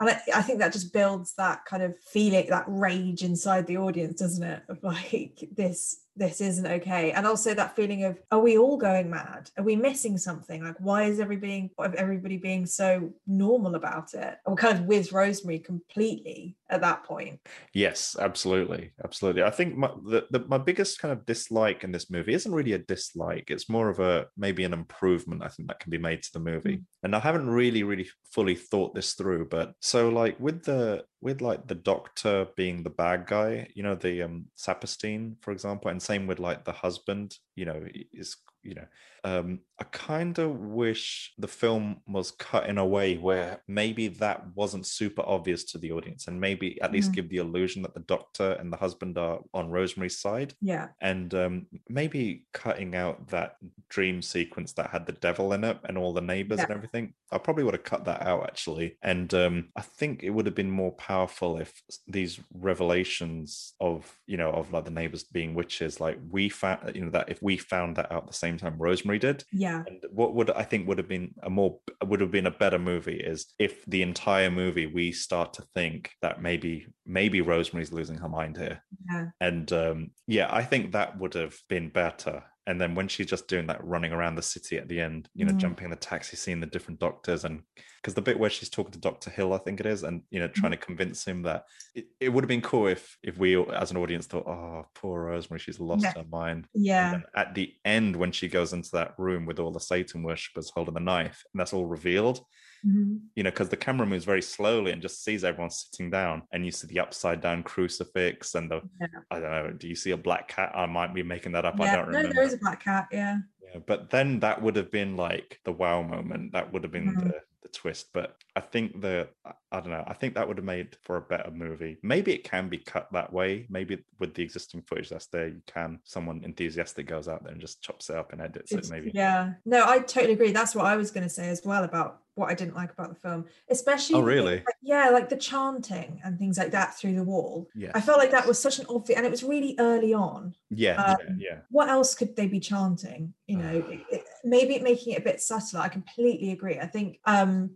And I, I think that just builds that kind of feeling, that rage inside the audience, doesn't it? Of like this, this isn't okay. And also that feeling of, are we all going mad? Are we missing something? Like, why is everybody, being everybody being so normal about it? And we're kind of with Rosemary completely at that point. Yes, absolutely, absolutely. I think my the, the my biggest kind of dislike in this movie isn't really a dislike. It's more of a maybe an improvement. I think that can be made to the movie. Mm. And I haven't really, really fully thought this through. But so like with the with like the doctor being the bad guy, you know, the um Sapirstein, for example, and same with like the husband, you know, is you know um i kind of wish the film was cut in a way where maybe that wasn't super obvious to the audience and maybe at least Mm. give the illusion that the doctor and the husband are on rosemary's side Yeah. and um maybe cutting out that dream sequence that had the devil in it and all the neighbors Yeah. and everything. I probably would have cut that out actually. And um, I think it would have been more powerful if these revelations of, you know, of like the neighbors being witches, like we found, you know, that if we found that out at the same time Rosemary did, Yeah. and what would I think would have been a more would have been a better movie is if the entire movie we start to think that maybe maybe Rosemary's losing her mind here. Yeah. And um yeah, I think that would have been better. And then when she's just doing that running around the city at the end, you know, Mm. jumping the taxi, seeing the different doctors and because the bit where she's talking to Dr. Hill, I think it is, and you know, trying to convince him that it, it would have been cool if if we as an audience thought, oh, poor Rosemary, she's lost Yeah. her mind. Yeah. At the end, when she goes into that room with all the Satan worshippers holding the knife, and that's all revealed, Mhm. you know, because the camera moves very slowly and just sees everyone sitting down, and you see the upside down crucifix and the Yeah. I don't know, do you see a black cat? I might be making that up. I don't No, remember. there is a black cat. Yeah. Yeah, but then that would have been like the wow moment. That would have been Mhm. the, the twist. But I think the I- don't know. I think that would have made for a better movie. Maybe it can be cut that way. Maybe with the existing footage that's there, you can. Someone enthusiastic goes out there and just chops it up and edits it. Maybe. Yeah. No, I totally agree. That's what I was going to say as well about what I didn't like about the film, especially. Oh, really? like- yeah, like the chanting and things like that through the wall. Yeah. I felt like that was such an obvious, and it was really early on. Yeah. um, yeah. Yeah. What else could they be chanting? You know, it- it- maybe making it a bit subtler. I completely agree. I think um,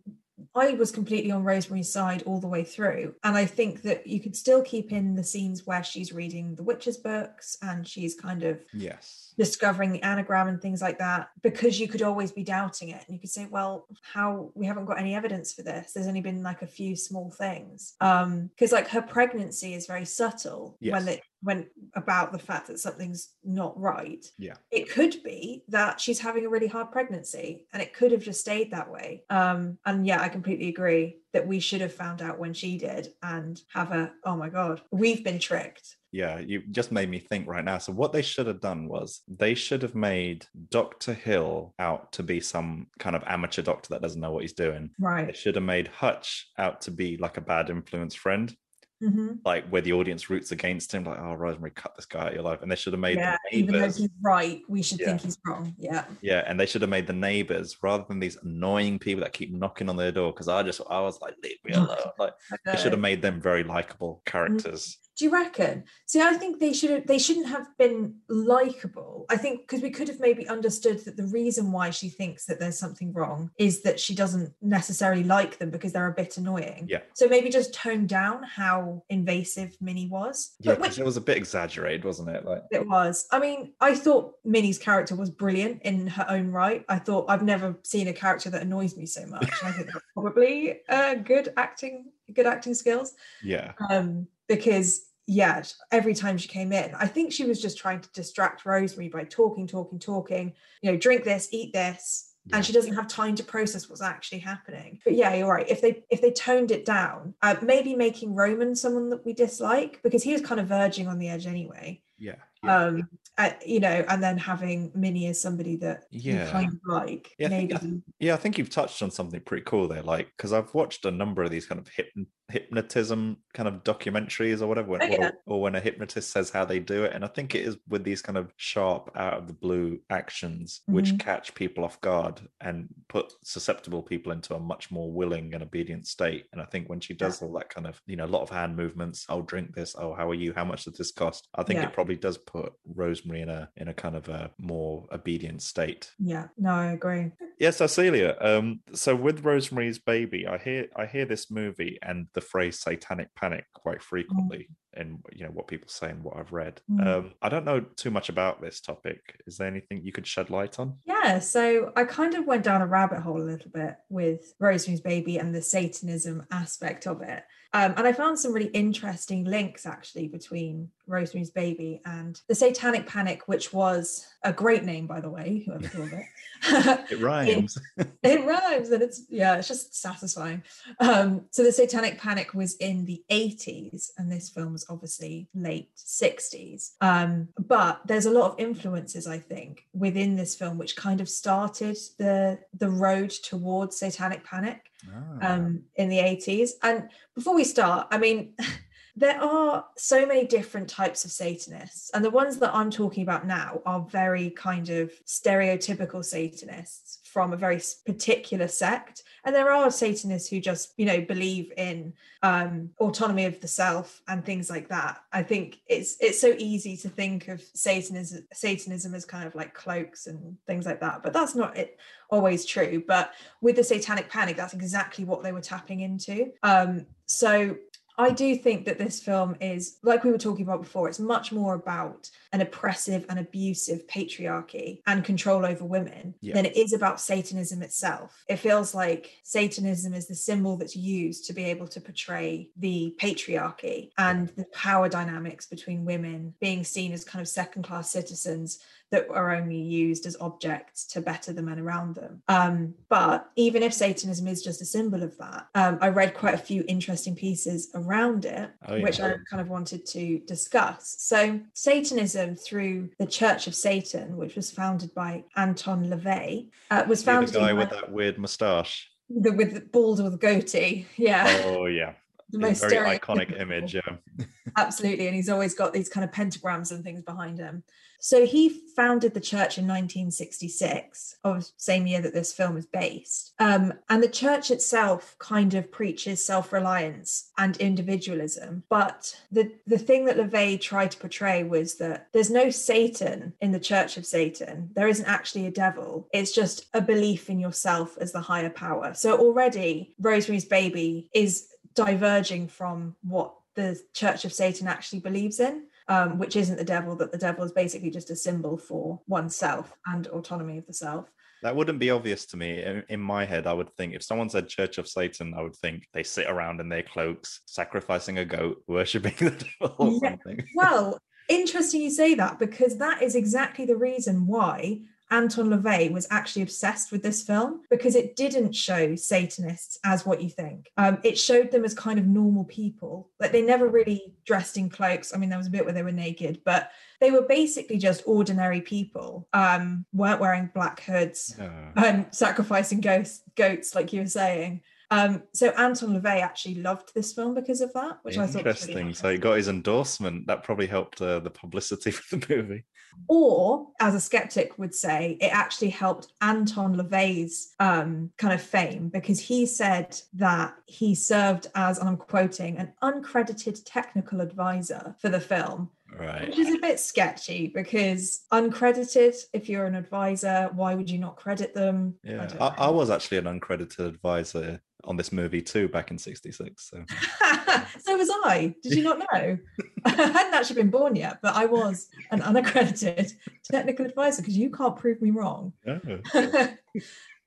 I was completely on Rosemary's side all the way through. And I think that you could still keep in the scenes where she's reading the witches' books and she's kind of Yes. Discovering the anagram and things like that because you could always be doubting it. And you could say well how we haven't got any evidence for this. There's only been like a few small things. Um because like her pregnancy is very subtle when it when about the fact that something's not right. Yeah. it could be that she's having a really hard pregnancy and it could have just stayed that way. Um and yeah i completely agree that we should have found out when she did and have a oh my god we've been tricked Yeah, you just made me think right now. So what they should have done was they should have made Dr. Hill out to be some kind of amateur doctor that doesn't know what he's doing. Right. They should have made Hutch out to be like a bad influence friend, hmm like where the audience roots against him, like, oh, Rosemary, cut this guy out of your life. And they should have made yeah the even though he's right we should Yeah. think he's wrong yeah Yeah, and they should have made the neighbors rather than these annoying people that keep knocking on their door. Because I just, I was like, leave me alone. Like, they should have made them very likable characters. Do you reckon? See, I think they should have, they shouldn't have been likable. I think because we could have maybe understood that the reason why she thinks that there's something wrong is that she doesn't necessarily like them because they're a bit annoying. Yeah. So maybe just tone down how invasive Minnie was. Yeah, But which it was a bit exaggerated, wasn't it? Like, it was. I mean, I thought Minnie's character was brilliant in her own right. I thought I've never seen a character that annoys me so much. I think that's probably uh, good acting, good acting skills yeah, um because yeah every time she came in i think she was just trying to distract rosemary by talking talking talking you know drink this eat this Yeah. and she doesn't have time to process what's actually happening but yeah you're right if they if they toned it down uh, maybe making roman someone that we dislike because he was kind of verging on the edge anyway yeah, yeah. um uh, you know and then having minnie as somebody that Yeah. you kind of like Yeah, I think- Yeah, I think you've touched on something pretty cool there. Like, because I've watched a number of these kind of hyp- hypnotism kind of documentaries or whatever, when, Oh, yeah. or, or when a hypnotist says how they do it. And I think it is with these kind of sharp, out of the blue actions, which Mhm. catch people off guard and put susceptible people into a much more willing and obedient state. And I think when she does all that kind of, you know, a lot of hand movements, I'll drink this. Oh, how are you? How much does this cost? I think Yeah. it probably does put Rosemary in a in a kind of a more obedient state. yeah no i agree Yes, Cecilia. Um, so with Rosemary's Baby, I hear I hear this movie and the phrase "satanic panic" quite frequently, in you know what people say and what I've read. Mm. Um, I don't know too much about this topic. Is there anything you could shed light on? Yeah, so I kind of went down a rabbit hole a little bit with Rosemary's Baby and the Satanism aspect of it. Um, and I found some really interesting links actually between Rosemary's Baby and the Satanic Panic, which was a great name, by the way, whoever thought it. It rhymes. it rhymes and it's yeah it's just satisfying um so the satanic panic was in the 80s and this film was obviously late 60s um but there's a lot of influences i think within this film which kind of started the the road towards satanic panic Ah, um in the 80s and before we start i mean there are so many different types of Satanists, and the ones that I'm talking about now are very kind of stereotypical Satanists from a very particular sect. And there are Satanists who just, you know, believe in um, autonomy of the self and things like that. I think it's it's so easy to think of Satanism Satanism as kind of like cloaks and things like that, but that's not it always true. But with the Satanic Panic, that's exactly what they were tapping into. Um, so I do think that this film is, like we were talking about before, it's much more about an oppressive and abusive patriarchy and control over women yeah. than it is about Satanism itself. It feels like Satanism is the symbol that's used to be able to portray the patriarchy and the power dynamics between women being seen as kind of second class citizens that are only used as objects to better the men around them. Um, but even if Satanism is just a symbol of that, um, I read quite a few interesting pieces around it, oh, yeah. which I kind of wanted to discuss. So, Satanism through the Church of Satan, which was founded by Anton LaVey, uh, was founded. The guy with that weird moustache. The, with the bald with goatee, yeah. Oh yeah the most very iconic image. Yeah. Absolutely. And he's always got these kind of pentagrams and things behind him. So he founded the church in 1966, of same year that this film is based. Um, and the church itself kind of preaches self-reliance and individualism. But the, the thing that LaVey tried to portray was that there's no Satan in the church of Satan. There isn't actually a devil. It's just a belief in yourself as the higher power. So already Rosemary's Baby is diverging from what the Church of Satan actually believes in. Um, which isn't the devil, that the devil is basically just a symbol for oneself and autonomy of the self. That wouldn't be obvious to me. In, in, my head, I would think if someone said Church of Satan, I would think they sit around in their cloaks, sacrificing a goat, worshipping the devil or yeah. something. Well, interesting you say that because that is exactly the reason why Anton LaVey was actually obsessed with this film because it didn't show Satanists as what you think. Um, it showed them as kind of normal people. Like they never really dressed in cloaks. I mean, there was a bit where they were naked, but they were basically just ordinary people. Um, weren't wearing black hoods and sacrificing ghosts, goats, like you were saying. Um, so Anton LaVey actually loved this film because of that, which I thought interesting. Really interesting. So he got his endorsement. That probably helped uh, the publicity for the movie. Or, as a skeptic would say, it actually helped Anton LaVey's um, kind of fame because he said that he served as, and I'm quoting, an uncredited technical advisor for the film Right. Which is a bit sketchy because uncredited, if you're an advisor, why would you not credit them? Yeah, I, I, I was actually an uncredited advisor on this movie too back in 66. So, so was I. Did you not know? I hadn't actually been born yet, but I was an unaccredited technical advisor because you can't prove me wrong. Yeah.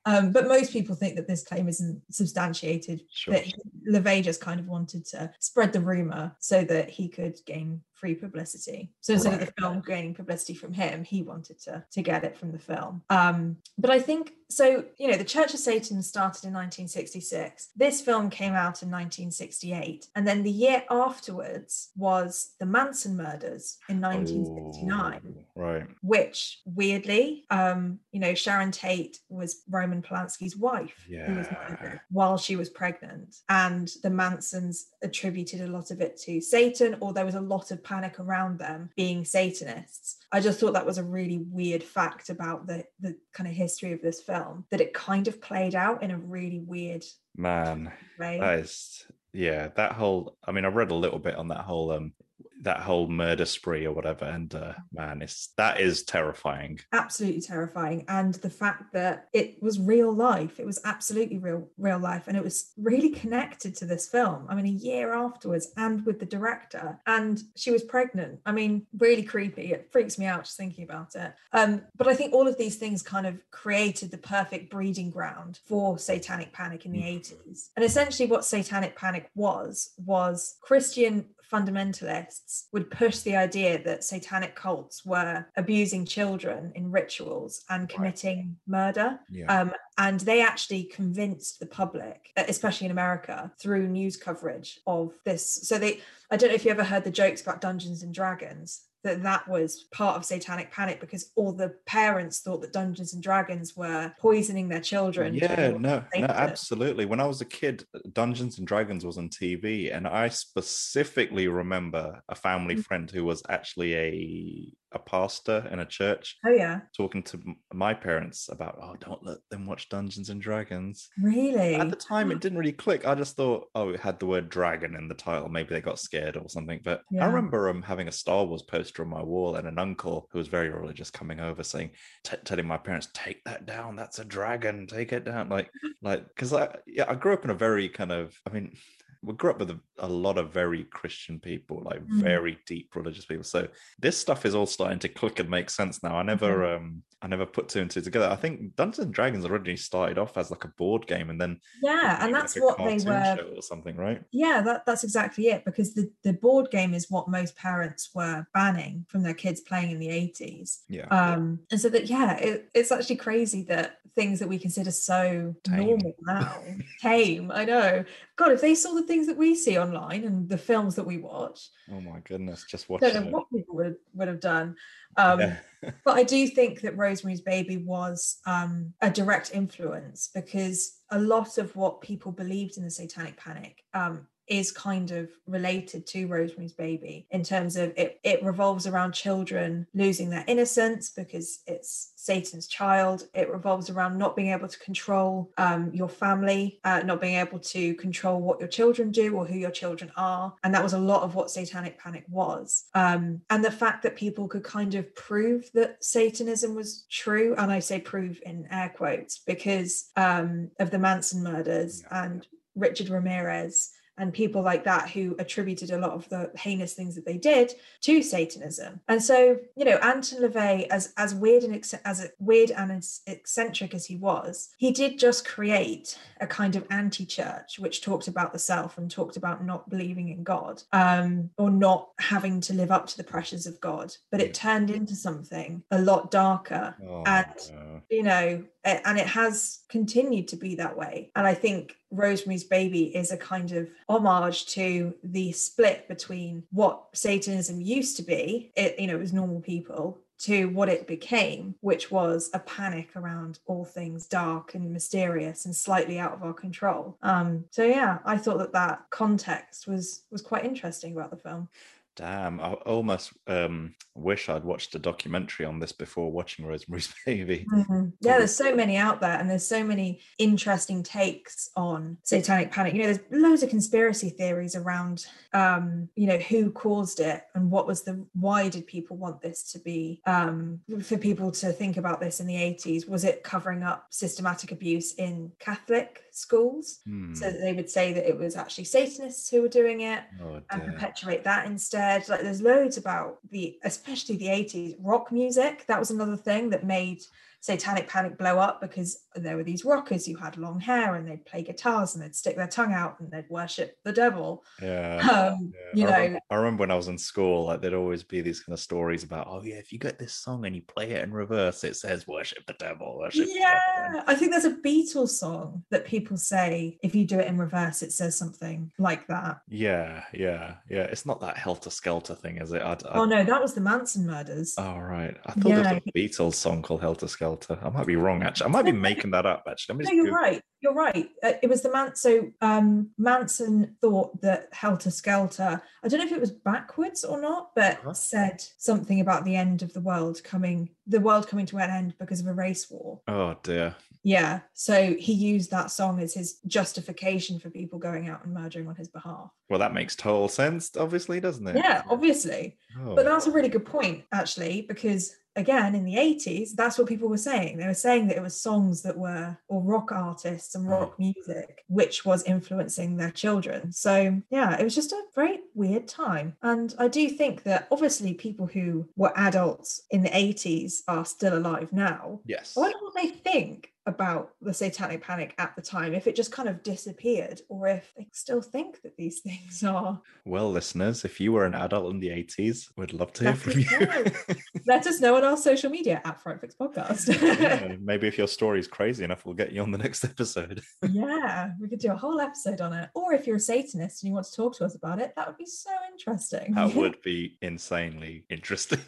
Um, but most people think that this claim isn't substantiated. Sure. That LaVey just kind of wanted to spread the rumor so that he could gain free publicity. So instead right. of the film gaining publicity from him, he wanted to to get it from the film. Um, but I think so. You know, the Church of Satan started in 1966. This film came out in 1968, and then the year afterwards was the Manson murders in 1969. Oh, right. Which weirdly, um, you know, Sharon Tate was Roman Polanski's wife, yeah. who was murdered while she was pregnant, and the Mansons attributed a lot of it to Satan, or there was a lot of panic around them being Satanists. I just thought that was a really weird fact about the the kind of history of this film that it kind of played out in a really weird man. Way. That is yeah, that whole I mean I read a little bit on that whole um that whole murder spree or whatever and uh, man it's that is terrifying. Absolutely terrifying and the fact that it was real life it was absolutely real real life and it was really connected to this film. I mean a year afterwards and with the director and she was pregnant. I mean really creepy it freaks me out just thinking about it. Um, but i think all of these things kind of created the perfect breeding ground for satanic panic in the 80s mm. and essentially what satanic panic was was christian fundamentalists would push the idea that satanic cults were abusing children in rituals and committing right. murder. Yeah. Um, and they actually convinced the public, especially in America, through news coverage of this. So they, I don't know if you ever heard the jokes about Dungeons and Dragons that that was part of satanic panic because all the parents thought that Dungeons and Dragons were poisoning their children. Yeah, no, no, absolutely. When I was a kid, Dungeons and Dragons was on TV, and I specifically remember a family Mm. friend who was actually a a pastor in a church Oh yeah, talking to my parents about, oh, don't let them watch Dungeons and Dragons. really? At the time, it didn't really click. I just thought, oh, it had the word dragon in the title. Maybe they got scared or something. But Yeah. I remember um, having a Star Wars poster on my wall and an uncle who was very religious coming over saying, t- telling my parents, take that down. That's a dragon. Take it down. Like, like, because I, yeah, I grew up in a very kind of, I mean, we grew up with a, a lot of very Christian people, like Mm. very deep religious people. So this stuff is all starting to click and make sense now. I never, um, I never put two and two together. I think Dungeons and Dragons originally started off as like a board game, and then yeah, and that's like what they were. or something, right? Yeah, that, that's exactly it. Because the, the board game is what most parents were banning from their kids playing in the 80s. Yeah. Um, and so that yeah, it, it's actually crazy that things that we consider so Tame. normal now, tame. I know. God, if they saw the things that we see online and the films that we watch, oh my goodness, just watching don't know it. what people would would have done. Um, yeah. but I do think that Rosemary's Baby was um, a direct influence because a lot of what people believed in the Satanic Panic um, is kind of related to Rosemary's Baby in terms of it, it revolves around children losing their innocence because it's Satan's child. It revolves around not being able to control um, your family, uh, not being able to control what your children do or who your children are. And that was a lot of what Satanic Panic was. Um, and the fact that people could kind of prove that Satanism was true, and I say prove in air quotes because um, of the Manson murders Yeah. and Richard Ramirez and people like that who attributed a lot of the heinous things that they did to Satanism. And so, you know, Anton LaVey, as as weird and ex- as weird and as eccentric as he was, he did just create a kind of anti-church which talked about the self and talked about not believing in God, um, or not having to live up to the pressures of God. But it turned into something a lot darker Oh, and no. you know, and it has continued to be that way. And I think Rosemary's Baby is a kind of homage to the split between what Satanism used to be, it, you know, it was normal people, to what it became, which was a panic around all things dark and mysterious and slightly out of our control. Um, so yeah, I thought that that context was was quite interesting about the film. Damn, I almost um, wish I'd watched a documentary on this before watching Rosemary's Baby. Mhm. Yeah, there's so many out there, and there's so many interesting takes on satanic panic. You know, there's loads of conspiracy theories around, um, you know, who caused it and what was the why did people want this to be um, for people to think about this in the 80s? Was it covering up systematic abuse in Catholic schools? Hmm. So that they would say that it was actually Satanists who were doing it Oh, and perpetuate that instead. Like there's loads about the, especially the 80s rock music. That was another thing that made Satanic Panic blow up because there were these rockers who had long hair and they'd play guitars and they'd stick their tongue out and they'd worship the devil. Yeah. Um, Yeah, you I, know, remember, I remember when I was in school, like there'd always be these kind of stories about, oh yeah, if you get this song and you play it in reverse, it says worship the devil, worship the devil." yeah, I think there's a Beatles song that people say if you do it in reverse, it says something like that. Yeah, yeah, yeah. It's not that helter skelter thing, is it? I'd, Oh I'd, no, that was the Manson murders. oh right. I thought there was a Beatles song called Helter Skelter. I might be wrong actually. I might be making that up actually. No, you're Google- right. You're right. Uh, it was the man. So um, Manson thought that Helter Skelter. I don't know if it was backwards or not, but Uh-huh. said something about the end of the world coming, the world coming to an end because of a race war. Oh dear. Yeah. So he used that song as his justification for people going out and murdering on his behalf. Well, that makes total sense, obviously, doesn't it? Yeah, obviously. Oh, But that's a really good point, actually, because again, in the 80s, that's what people were saying. They were saying that it was songs that were, or rock artists and rock mm. music, which was influencing their children. So, yeah, it was just a very weird time. And I do think that obviously people who were adults in the 80s are still alive now. yes. I wonder what they think about the satanic panic at the time, if it just kind of disappeared, or if they still think that these things are. Well, listeners, if you were an adult in the 80s, we'd love to hear Let from you. Let us know on our social media at Frightfix Podcast. Yeah, maybe if your story is crazy enough, we'll get you on the next episode. yeah, we could do a whole episode on it. Or if you're a Satanist and you want to talk to us about it, that would be so interesting. That would be insanely interesting.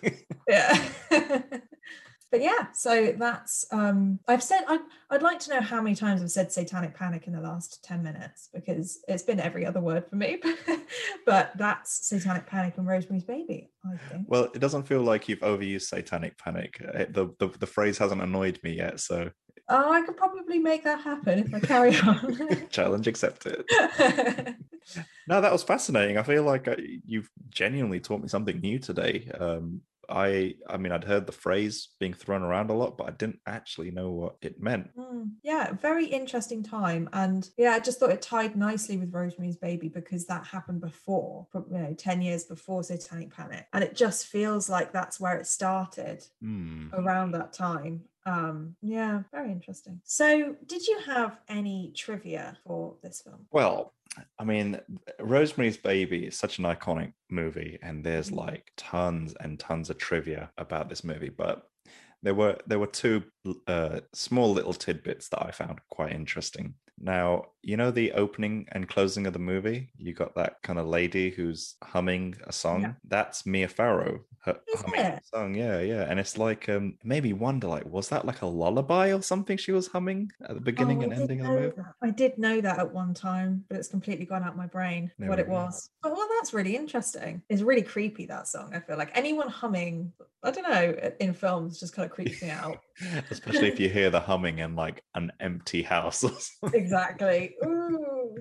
yeah. But yeah, so that's um I've said I'd, I'd like to know how many times I've said satanic panic in the last 10 minutes because it's been every other word for me. but that's satanic panic and Rosemary's baby, I think. well, it doesn't feel like you've overused satanic panic. The, the, the phrase hasn't annoyed me yet, so Oh, I could probably make that happen if I carry on. challenge accepted. No, that was fascinating. I feel like uh, you've genuinely taught me something new today. Um, I, I mean, I'd heard the phrase being thrown around a lot, but I didn't actually know what it meant. Mm, yeah, very interesting time. And yeah, I just thought it tied nicely with Rosemary's Baby because that happened before, you know, 10 years before Satanic Panic. And it just feels like that's where it started Hmm. around that time. Um, yeah, very interesting. So, did you have any trivia for this film? Well, I mean, Rosemary's Baby is such an iconic movie, and there's Mhm. like tons and tons of trivia about this movie. But there were there were two uh, small little tidbits that I found quite interesting. Now, you know the opening and closing of the movie. You got that kind of lady who's humming a song. Yeah. That's Mia Farrow humming a song. Yeah, yeah. And it's like um, it made me wonder, like, was that like a lullaby or something she was humming at the beginning Oh, and ending of the movie? that. I did know that at one time, but it's completely gone out my brain There what it was. But well, that's really interesting. It's really creepy that song. I feel like anyone humming, I don't know, in films just kind of creeps me out. Especially if you hear the humming in like an empty house or Ooh.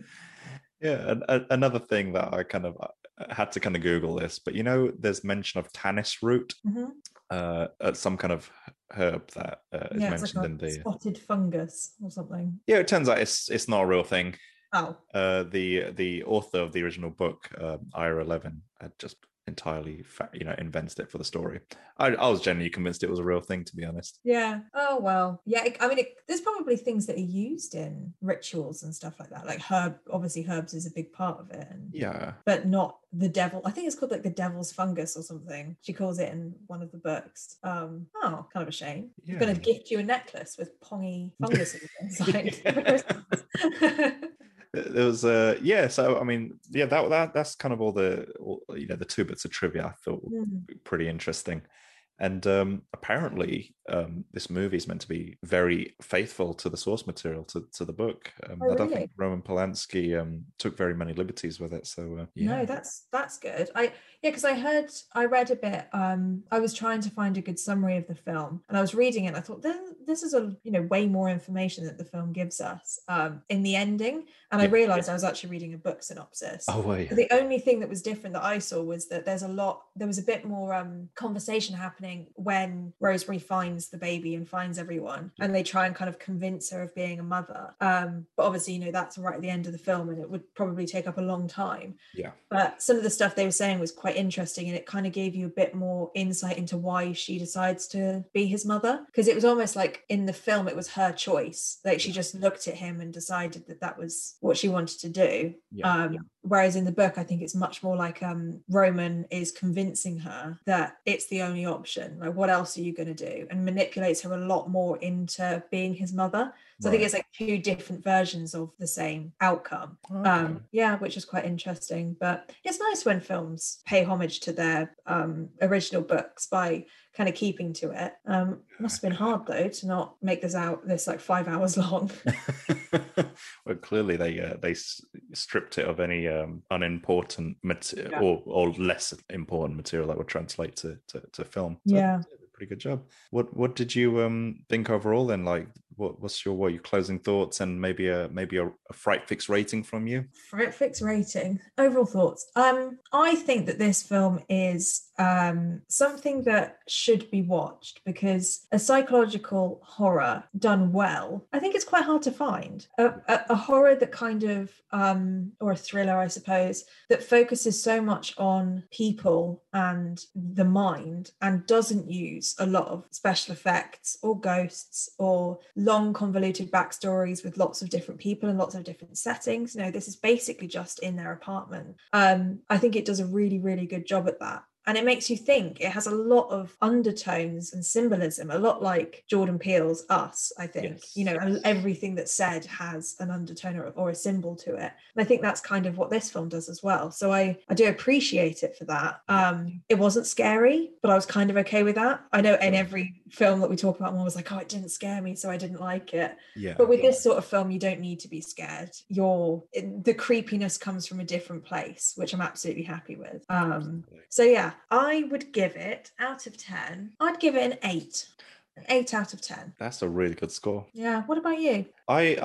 Yeah, and, another thing that I kind of I had to kind of Google this, but you know, there's mention of tannis root, Mhm. uh, uh, some kind of herb that uh, is Yeah, mentioned like in the. spotted fungus or something. Yeah, it turns out it's it's not a real thing. Oh, Uh, the the author of the original book, uh, Ira Levin, had just entirely, you know, invented it for the story. I, I was genuinely convinced it was a real thing, to be honest. yeah. Oh, well. Yeah. I mean, it, there's probably things that are used in rituals and stuff like that. Like herb, obviously, herbs is a big part of it. And Yeah, but not the devil. I think it's called like the devil's fungus or something. She calls it in one of the books. Um, oh, kind of a shame. I'm Yeah. gonna gift you a necklace with pongy fungus inside. there was uh yeah so i mean yeah that, that that's kind of all the all, you know the two bits of trivia i thought Mm. pretty interesting and um apparently um this movie is meant to be very faithful to the source material to, to the book um, Oh, i don't really? think roman polanski um took very many liberties with it so uh, yeah No, that's that's good. I yeah, because I heard I read a bit. Um, I was trying to find a good summary of the film, and I was reading it. and I thought this, this is a you know way more information that the film gives us um, in the ending. And I realized I was actually reading a book synopsis. oh wait The only thing that was different that I saw was that there's a lot, there was a bit more um, conversation happening when Rosemary finds the baby and finds everyone, and they try and kind of convince her of being a mother. Um, but obviously, you know, that's right at the end of the film, and it would probably take up a long time. yeah But some of the stuff they were saying was quite interesting, and it kind of gave you a bit more insight into why she decides to be his mother. Because it was almost like in the film, it was her choice. Like she just looked at him and decided that that was what she wanted to do. yeah Um, Whereas in the book, I think it's much more like um, Roman is convincing her that it's the only option. Like, what else are you going to do? And manipulates her a lot more into being his mother. So I think it's like two different versions of the same outcome. Okay. Um, yeah, which is quite interesting. But it's nice when films pay homage to their um, original books by kind of keeping to it. Um, must have been hard though to not make this out this like five hours long. well, clearly they uh, they stripped it of any um, unimportant material Yeah. or, or less important material that would translate to to, to film. So Yeah. they did a pretty good job. What what did you um think overall then? Like, what what's your what your closing thoughts and maybe a maybe a, a fright fix rating from you? Fright fix rating. Overall thoughts. Um, I think that this film is um something that should be watched because a psychological horror done well, I think it's quite hard to find. A, a, a horror that kind of um or a thriller, I suppose, that focuses so much on people and the mind and doesn't use a lot of special effects or ghosts or long, convoluted backstories with lots of different people and lots of different settings. No, this is basically just in their apartment. Um, I think it does a really, really good job at that and it makes you think. It has a lot of undertones and symbolism a lot like jordan peele's us i think. Yes. you know everything that's said has an undertone or, or, a symbol to it. And i think that's kind of what this film does as well. So i i do appreciate it for that. Um it wasn't scary but i was kind of okay with that. I know in every film that we talk about one was like oh it didn't scare me so i didn't like it. Yeah. But with yeah. this sort of film you don't need to be scared. You're the creepiness comes from a different place which i'm absolutely happy with. Um so yeah I would give it out of 10, I'd give it an eight. An eight out of 10. That's a really good score. Yeah. What about you? I,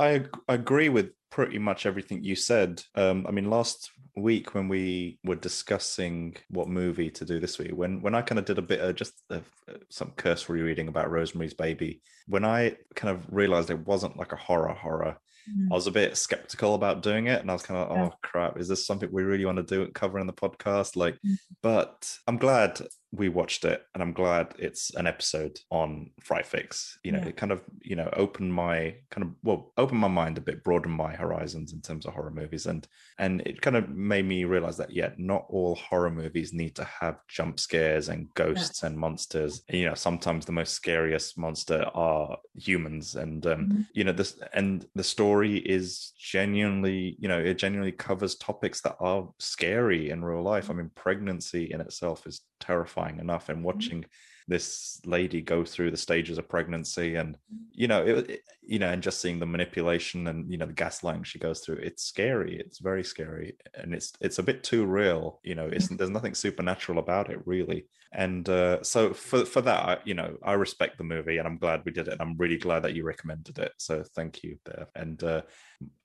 I agree with pretty much everything you said. Um, I mean, last week when we were discussing what movie to do this week, when when I kind of did a bit of just uh, some cursory reading about Rosemary's Baby, when I kind of realized it wasn't like a horror horror, Mm. I was a bit skeptical about doing it, and I was kind of, oh crap, is this something we really want to do cover in the podcast? Like, mm. but I'm glad we watched it and i'm glad it's an episode on fright fix you know yeah. it kind of you know opened my kind of well opened my mind a bit broadened my horizons in terms of horror movies and and it kind of made me realize that yeah not all horror movies need to have jump scares and ghosts yeah. and monsters and, you know sometimes the most scariest monster are humans and um mm-hmm. you know this and the story is genuinely you know it genuinely covers topics that are scary in real life i mean pregnancy in itself is terrifying enough and mm-hmm. watching mm-hmm. this lady go through the stages of pregnancy and mm-hmm. you know it, it, you know and just seeing the manipulation and you know the gaslighting she goes through it's scary it's very scary and it's it's a bit too real you know it's, mm-hmm. there's nothing supernatural about it really and uh, so for for that I, you know i respect the movie and i'm glad we did it and i'm really glad that you recommended it so thank you there and uh,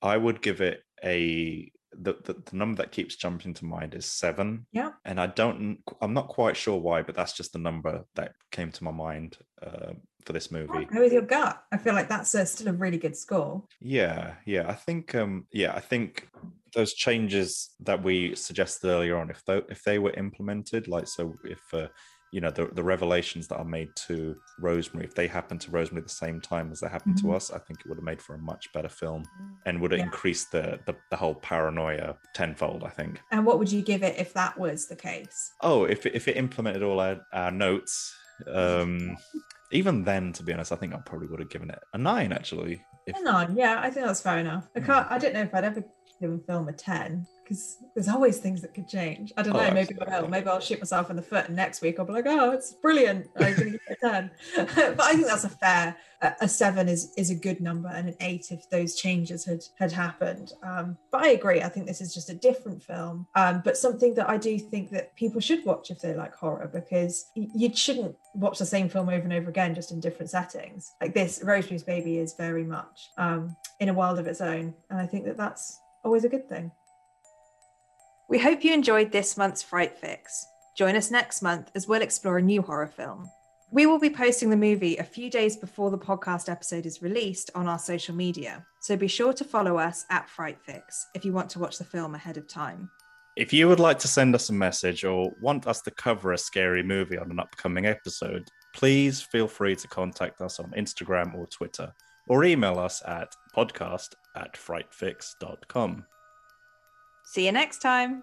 i would give it a the, the, the number that keeps jumping to mind is seven. Yeah. And I don't, I'm not quite sure why, but that's just the number that came to my mind uh, for this movie. Go with your gut. I feel like that's a, still a really good score. Yeah, yeah. I think, um, yeah, I think those changes that we suggested earlier on, if they if they were implemented, like so, if uh, you know the, the revelations that are made to rosemary if they happen to rosemary at the same time as they happen mm-hmm. to us i think it would have made for a much better film and would have yeah. increased the, the, the whole paranoia tenfold i think. And what would you give it if that was the case? Oh if, if it implemented all our, our notes um even then to be honest i think i probably would have given it a nine actually if... a nine yeah i think that's fair enough. I can't i don't know if i'd ever give a film a 10 because there's always things that could change. I don't know. Oh, maybe I will. Maybe I'll shoot myself in the foot, and next week I'll be like, "Oh, it's brilliant. I'm going to get a ten. but I think that's a fair. A seven is is a good number, and an eight if those changes had had happened. Um, but I agree. I think this is just a different film, um, but something that I do think that people should watch if they like horror, because you shouldn't watch the same film over and over again, just in different settings. Like this, Rosemary's Baby is very much um, in a world of its own, and I think that that's always a good thing. We hope you enjoyed this month's Fright Fix. Join us next month as we'll explore a new horror film. We will be posting the movie a few days before the podcast episode is released on our social media, so be sure to follow us at Fright Fix if you want to watch the film ahead of time. If you would like to send us a message or want us to cover a scary movie on an upcoming episode, please feel free to contact us on Instagram or Twitter or email us at podcast at frightfix.com. See you next time.